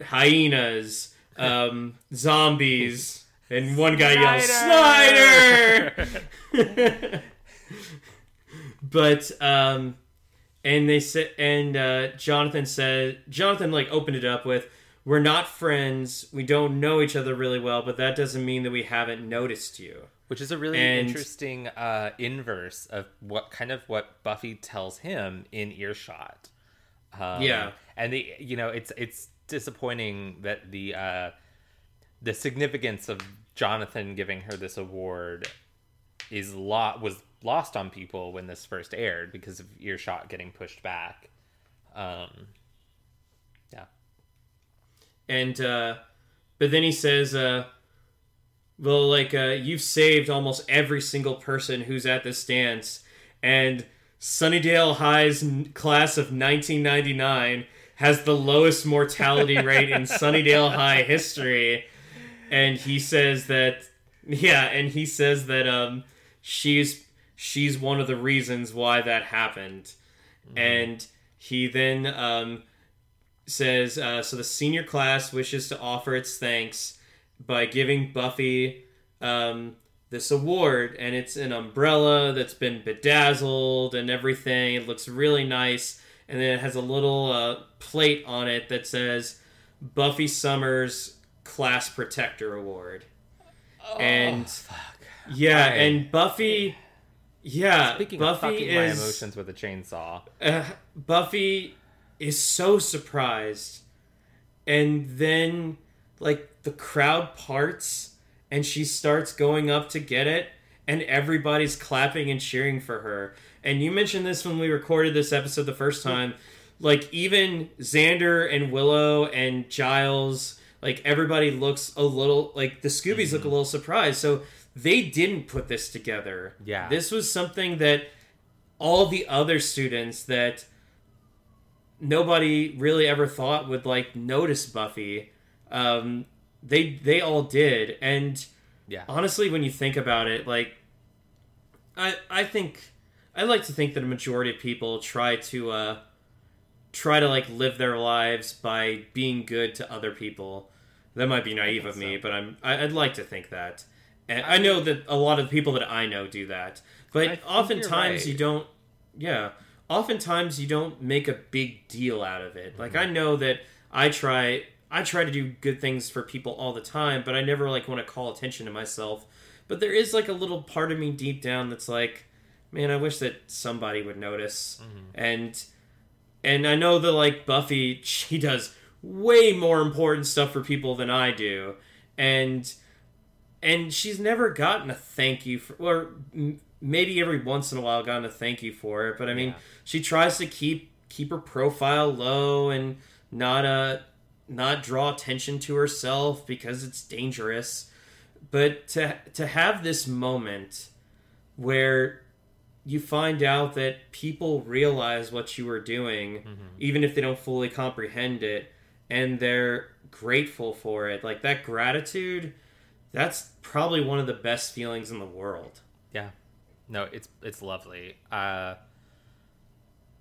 hyenas, um, zombies, and one guy yells, Snyder! (laughs) (laughs) but um and they said and uh jonathan said jonathan like opened it up with we're not friends we don't know each other really well but that doesn't mean that we haven't noticed you Which is a really And- interesting uh, inverse of what kind of what Buffy tells him in earshot. Um, Yeah. and the you know it's it's disappointing that the uh, the significance of Jonathan giving her this award is lot was lost on people when this first aired because of earshot getting pushed back. Um, yeah, and uh but then he says uh well like uh you've saved almost every single person who's at this dance. And sunnydale high's n- class of 1999 has the lowest mortality (laughs) rate in sunnydale high history. And he says that yeah and he says that um she's she's one of the reasons why that happened. And he then um says uh, so the senior class wishes to offer its thanks by giving Buffy um, this award, and it's an umbrella that's been bedazzled and everything. It looks really nice, and then it has a little uh, plate on it that says Buffy Summers Class Protector Award. Oh, and yeah, I- and Buffy, yeah, speaking Buffy of fucking is my emotions with a chainsaw. uh, Buffy is so surprised, and then like the crowd parts, and she starts going up to get it, and everybody's clapping and cheering for her. And you mentioned this when we recorded this episode the first time. Like even Xander and Willow and Giles, like everybody looks a little like the Scoobies look a little surprised. So they didn't put this together. Yeah. This was something that all the other students that nobody really ever thought would like notice Buffy. Um, they they all did, and Yeah, honestly, when you think about it, like I I think I like to think that a majority of people try to uh, try to like live their lives by being good to other people. That might be naive of me, so. but I'm I, I'd like to think that. And I know that a lot of the people that I know do that, but I oftentimes right. you don't. Yeah, oftentimes you don't make a big deal out of it. Like Mm-hmm. I know that I try. I try to do good things for people all the time, but I never like want to call attention to myself. But there is like a little part of me deep down that's like, man, I wish that somebody would notice. And and I know that like Buffy, (laughs) she does way more important stuff for people than I do, and and she's never gotten a thank you for, or m- maybe every once in a while gotten a thank you for it. But I mean, Yeah. she tries to keep keep her profile low and not uh not draw attention to herself because it's dangerous. But to to have this moment where you find out that people realize what you were doing, even if they don't fully comprehend it, and they're grateful for it. Like that gratitude, that's probably one of the best feelings in the world. Yeah. No, it's it's lovely. Uh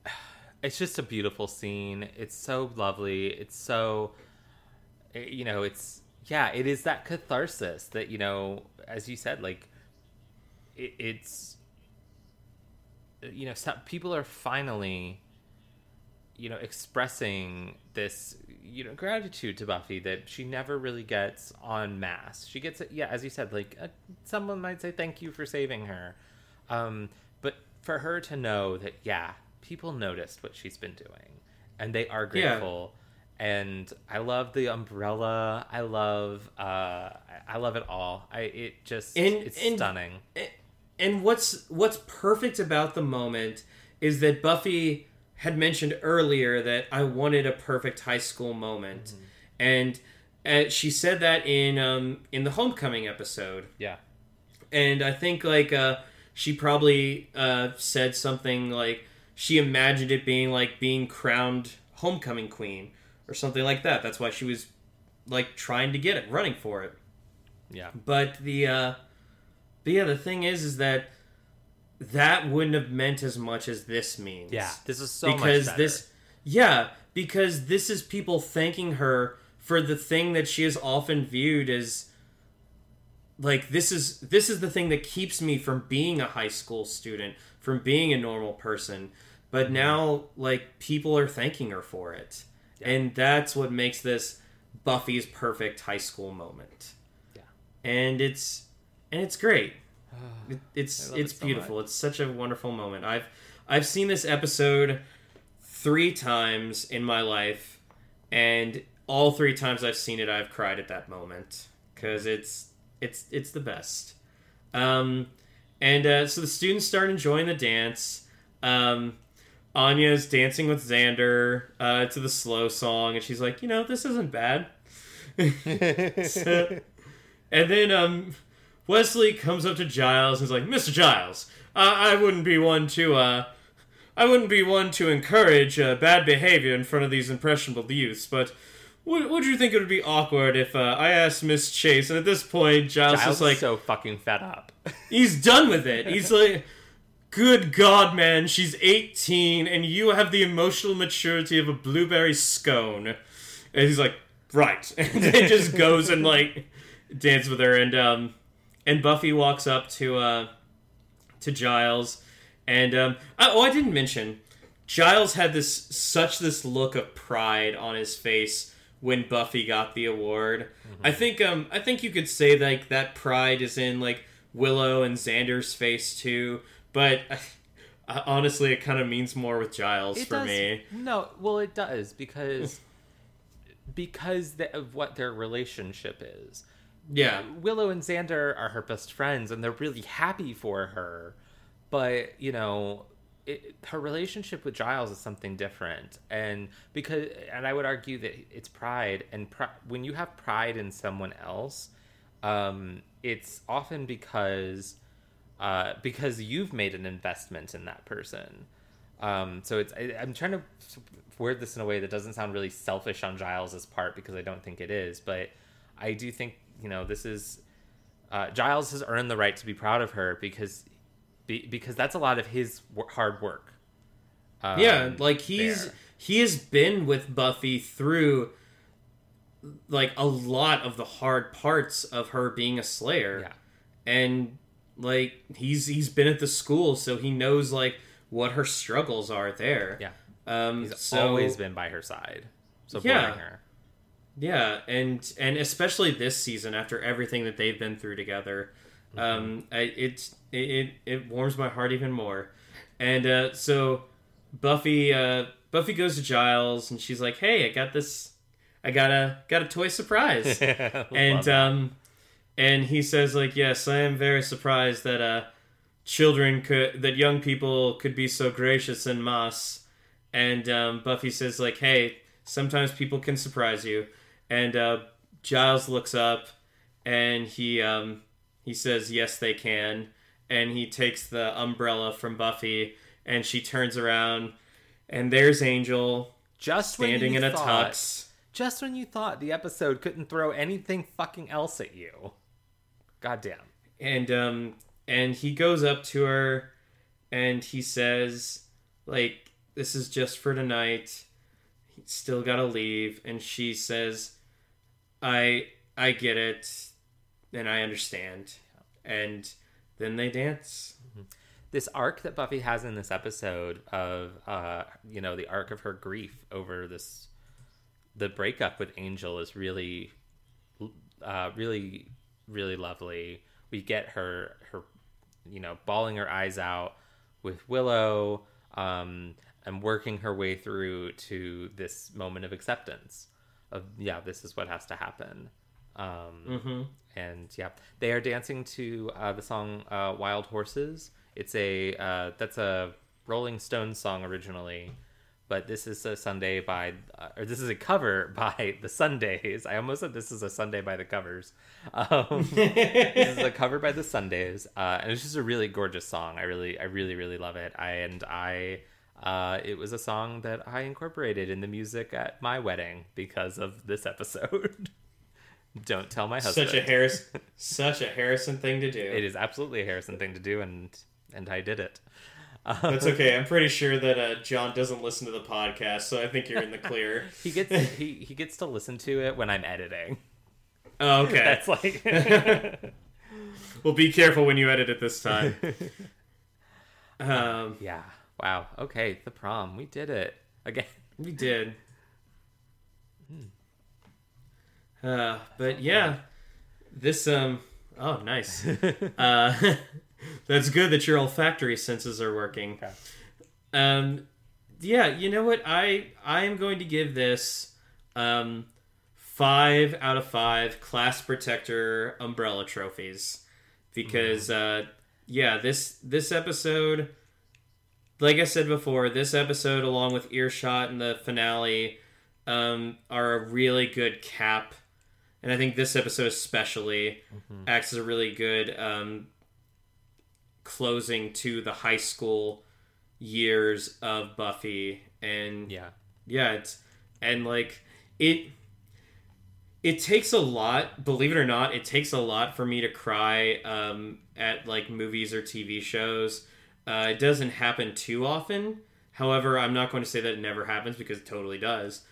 (sighs) it's just a beautiful scene. It's so lovely. It's so eh, you know, it's yeah, it is that catharsis that, you know, as you said, like it, it's you know, people are finally you know, expressing this, you know, gratitude to Buffy that she never really gets on mass. She gets it, yeah, as you said, like uh, someone might say thank you for saving her, um, but for her to know that, yeah, people noticed what she's been doing, and they are Yeah. grateful. And I love the umbrella. I love, uh, I- I love it all. I it just And- it's and- stunning. And what's what's perfect about the moment is that Buffy had mentioned earlier that I wanted a perfect high school moment, and uh, she said that in um, in the homecoming episode. Yeah, and I think like uh, she probably uh, said something like she imagined it being like being crowned homecoming queen or something like that. That's why she was like trying to get it, running for it. yeah, But the uh, but yeah, the thing is, is that that wouldn't have meant as much as this means. yeah. This is so because much better. this, yeah, because this is people thanking her for the thing that she has often viewed as like this is this is the thing that keeps me from being a high school student, from being a normal person. But Mm-hmm. now, like people are thanking her for it, and that's what makes this Buffy's perfect high school moment. Yeah. and it's and it's great. (sighs) It, it's it's it so beautiful. It's such a wonderful moment. I've I've seen this episode three times in my life, and all three times I've seen it, I've cried at that moment because it's it's it's the best. Um, and uh, so the students start enjoying the dance. Um, Anya's dancing with Xander uh, to the slow song, and she's like, you know, this isn't bad. (laughs) So- and then um, Wesley comes up to Giles and is like, "Mr. Giles, uh, I wouldn't be one to uh, I wouldn't be one to encourage uh, bad behavior in front of these impressionable youths, but." Would, would you think it would be awkward if uh, I asked Miss Chase? And at this point, Giles, Giles is like, so fucking fed up. (laughs) he's done with it. He's like, good God, man, she's 18 and you have the emotional maturity of a blueberry scone. And he's like, right. (laughs) And then just goes and like dances with her. And um, and Buffy walks up to uh, to Giles. And um, I, oh, I didn't mention, Giles had this such this look of pride on his face when Buffy got the award. I think um I think you could say like that pride is in like Willow and Xander's face too, but (laughs) uh, honestly it kind of means more with Giles It for does, me. No, well, it does because because of what their relationship is. Yeah. Willow and Xander are her best friends, and they're really happy for her. But you know, it, her relationship with Giles is something different, and because, and I would argue that it's pride, and when you have pride in someone else, um, it's often because uh, because you've made an investment in that person. Um, so it's I, I'm trying to word this in a way that doesn't sound really selfish on Giles's part because I don't think it is, but I do think you know this is uh, Giles has earned the right to be proud of her because be, because that's a lot of his hard work. Um, yeah, like he's there. he has been with Buffy through like a lot of the hard parts of her being a slayer. yeah and like he's he's been at the school so he knows like what her struggles are there yeah um he's so always been by her side, supporting Yeah. her. Yeah, and and especially this season after everything that they've been through together, um, I, it, it it warms my heart even more. And uh, so Buffy uh, Buffy goes to Giles and she's like, "Hey, I got this, I got a got a toy surprise." (laughs) and um, and he says like, "Yes, I am very surprised that uh, children could that young people could be so gracious en masse." And um, Buffy says like, "Hey, sometimes people can surprise you." And uh, Giles looks up and he um, he says, "Yes, they can." And he takes the umbrella from Buffy and she turns around and there's Angel just standing in a thought- tux. Just when you thought the episode couldn't throw anything fucking else at you. Goddamn. and um and he goes up to her and he says like this is just for tonight he's still gotta leave and she says i i get it and i understand. And then they dance. This arc that Buffy has in this episode of uh you know, the arc of her grief over this the breakup with Angel is really uh really really lovely. We get her her you know, bawling her eyes out with Willow um and working her way through to this moment of acceptance of yeah, this is what has to happen. Um mm-hmm. and yeah, they are dancing to uh, the song uh, "Wild Horses." It's a uh, that's a Rolling Stones song originally, but this is a Sunday by uh, or this is a cover (laughs) by the Sundays. I almost said this is a Sunday by the covers. (laughs) Um, this is a cover by the Sundays, uh, and it's just a really gorgeous song. I really, I really, really love it. I and I. Uh, it was a song that I incorporated in the music at my wedding because of this episode. (laughs) Don't tell my husband. such a harris (laughs) such a harrison thing to do It is absolutely a Harrison thing to do, and and I did it. Uh, (laughs) that's okay i'm pretty sure that uh, john doesn't listen to the podcast so i think you're in the clear he gets he, he gets to listen to it when I'm editing. oh, okay That's like well be careful when you edit it this time um yeah. Wow. Okay, the prom. We did it again. (laughs) We did. Uh, but yeah, this um. Oh, nice. (laughs) uh, (laughs) that's good that your olfactory senses are working. Okay. Um, yeah, you know what? I I am going to give this um five out of five class protector umbrella trophies because uh yeah this this episode like I said before, this episode, along with Earshot and the finale, um, are a really good cap. And I think this episode, especially, acts as a really good um, closing to the high school years of Buffy. And Yeah. yeah, it's and like it it takes a lot, believe it or not, it takes a lot for me to cry um, at like movies or TV shows. Uh, it doesn't happen too often. However, I'm not going to say that it never happens because it totally does.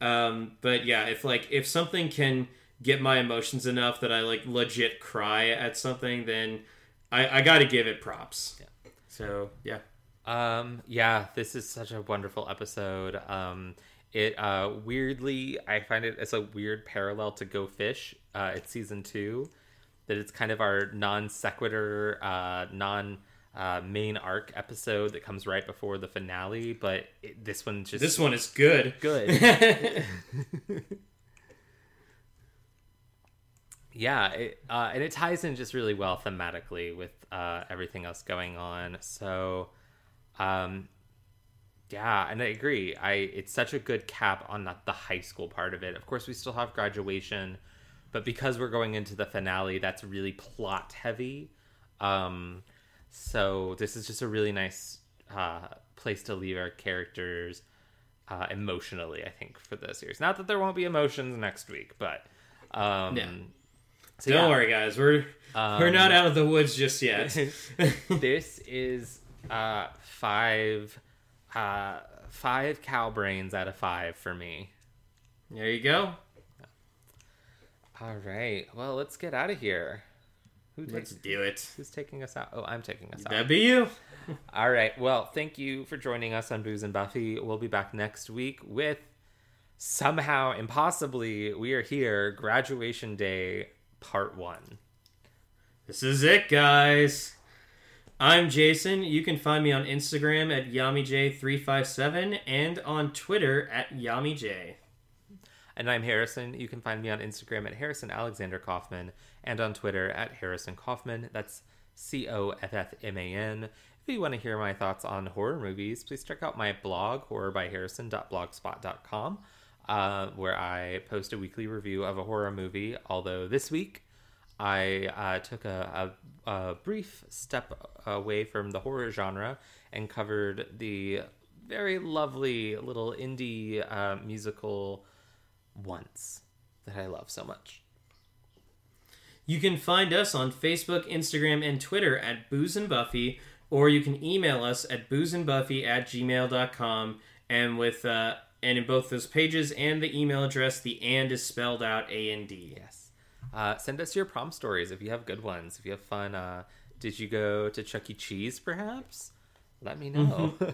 Um, but yeah, if like if something can get my emotions enough that I like legit cry at something, then I, I got to give it props. Yeah. So yeah. Um, yeah, this is such a wonderful episode. Um, it uh, weirdly, I find it as a weird parallel to Go Fish. Uh, it's season two, that it's kind of our non sequitur, uh, non uh, main arc episode that comes right before the finale. But it, this one just This one is good. good. (laughs) yeah, it, uh, and it ties in just really well thematically with uh, everything else going on. So, um, yeah, and I agree. I it's such a good cap on the, the high school part of it. Of course, we still have graduation, but because we're going into the finale, that's really plot heavy. Um, so this is just a really nice uh, place to leave our characters uh, emotionally. I think for the series. Not that there won't be emotions next week, but um, Yeah. so Don't yeah. worry, guys. We're Um, we're not out of the woods just yet. (laughs) (laughs) this is uh five uh five cow brains out of five for me there you go. all right well let's get out of here who Let's takes do it. who's taking us out oh i'm taking us out That'd be you. (laughs) all right well thank you for joining us on booze and buffy we'll be back next week with somehow, impossibly, we are here, graduation day, part one. This is it, guys. I'm Jason. You can find me on Instagram at YamiJ357 and on Twitter at YamiJ. And I'm Harrison. You can find me on Instagram at Harrison Alexander Coffman and on Twitter at Harrison Coffman. That's C O F F M A N. If you want to hear my thoughts on horror movies, please check out my blog, horrorbyharrison.blogspot.com, uh, where I post a weekly review of a horror movie. Although this week, I uh, took a, a, a, brief step away from the horror genre and covered the very lovely little indie uh, musical Once that I love so much. You can find us on Facebook, Instagram, and Twitter at Booze and Buffy, or you can email us at boozeandbuffy at gmail.com. And with uh, and in both those pages and the email address, the and is spelled out A and D. Yes. Uh, send us your prom stories if you have good ones. If you have fun, uh, did you go to Chuck E. Cheese perhaps? Let me know. Mm-hmm.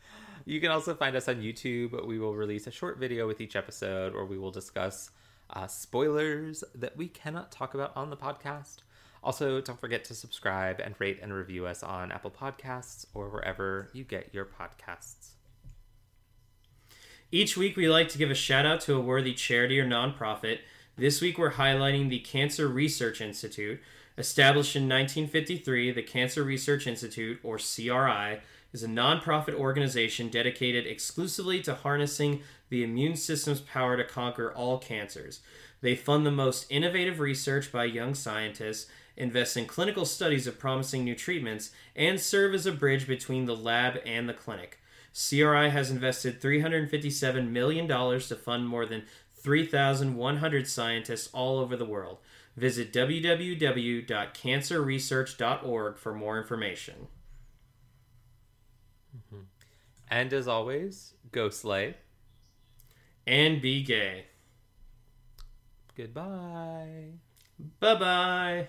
(laughs) you can also find us on YouTube. We will release a short video with each episode, or we will discuss uh, spoilers that we cannot talk about on the podcast. Also, don't forget to subscribe and rate and review us on Apple Podcasts or wherever you get your podcasts. Each week, we like to give a shout out to a worthy charity or nonprofit. This week, we're highlighting the Cancer Research Institute. Established in 1953, the Cancer Research Institute, or CRI, is a nonprofit organization dedicated exclusively to harnessing the immune system's power to conquer all cancers. They fund the most innovative research by young scientists, invest in clinical studies of promising new treatments, and serve as a bridge between the lab and the clinic. CRI has invested $357 million to fund more than 3,100 scientists all over the world. Visit www.cancerresearch.org for more information. Mm-hmm. And as always, go slay. And be gay. Goodbye. Bye bye.